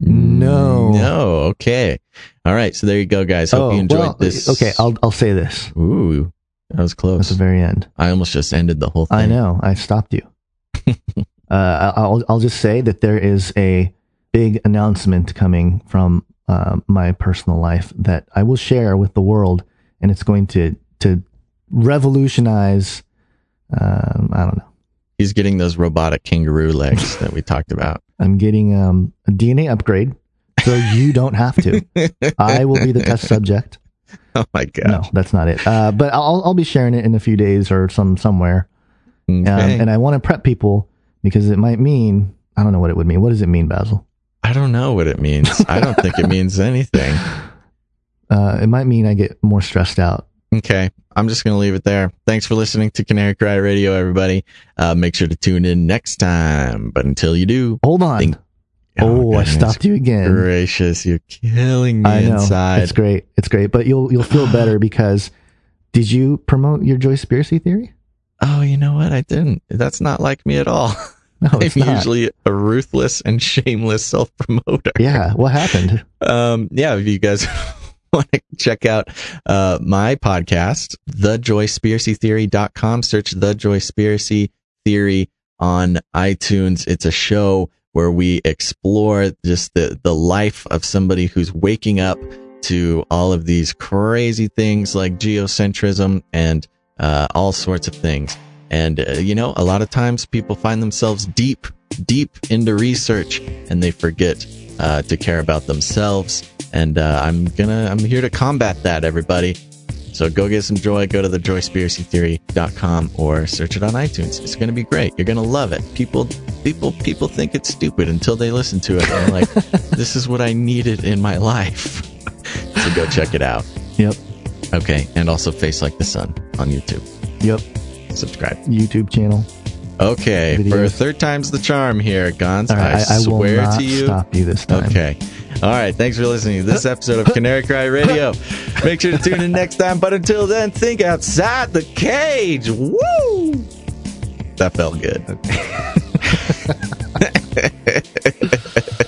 No. No. Okay. All right. So there you go, guys. Hope you enjoyed Oh, well, this. Okay, I'll I'll say this Ooh, that was close. at the very end. I almost just ended the whole thing. I know. I stopped you. uh, I'll I'll just say that there is a big announcement coming from uh, my personal life that I will share with the world, and it's going to to revolutionize. Um, I don't know. He's getting those robotic kangaroo legs that we talked about. I'm getting um, a DNA upgrade, so you don't have to. I will be the test subject. Oh my god. No, that's not it. Uh, but I'll I'll be sharing it in a few days or some somewhere. Um, Okay. and I want to prep people because it might mean I don't know what it would mean. What does it mean, Basil? I don't know what it means. I don't think it means anything. Uh, it might mean I get more stressed out. Okay. I'm just going to leave it there. Thanks for listening to Canary Cry Radio, everybody. Uh, make sure to tune in next time. But until you do, Hold on. Think- oh, I stopped you again. gracious. You're killing me I know inside. it's great. It's great, but you'll you'll feel better because did you promote your Joy Spiracy theory? Oh, you know what? I didn't. That's not like me at all. No, I'm not. usually a ruthless and shameless self promoter. Yeah, what happened? um, yeah, if you guys want to check out uh, my podcast, thejoyspiracytheory.com, search The Joyspiracy Theory on iTunes. It's a show where we explore just the, the life of somebody who's waking up to all of these crazy things like geocentrism and uh, all sorts of things. And, uh, you know, a lot of times people find themselves deep, deep into research and they forget uh, to care about themselves. And uh, I'm gonna, I'm here to combat that, everybody. So go get some joy. Go to the joyspiracytheory.com or search it on iTunes. It's gonna be great. You're gonna love it. People, people, people think it's stupid until they listen to it. And like, this is what I needed in my life. so go check it out. Yep. Okay, and also Face Like the Sun on YouTube. Yep. Subscribe. YouTube channel. Okay, for a third time's the charm here, Gonz. Right, I, I, swear to you. stop you this time. Okay. All right. Thanks for listening to this episode of Canary Cry Radio. Make sure to tune in next time. But until then, think outside the cage. Woo! That felt good.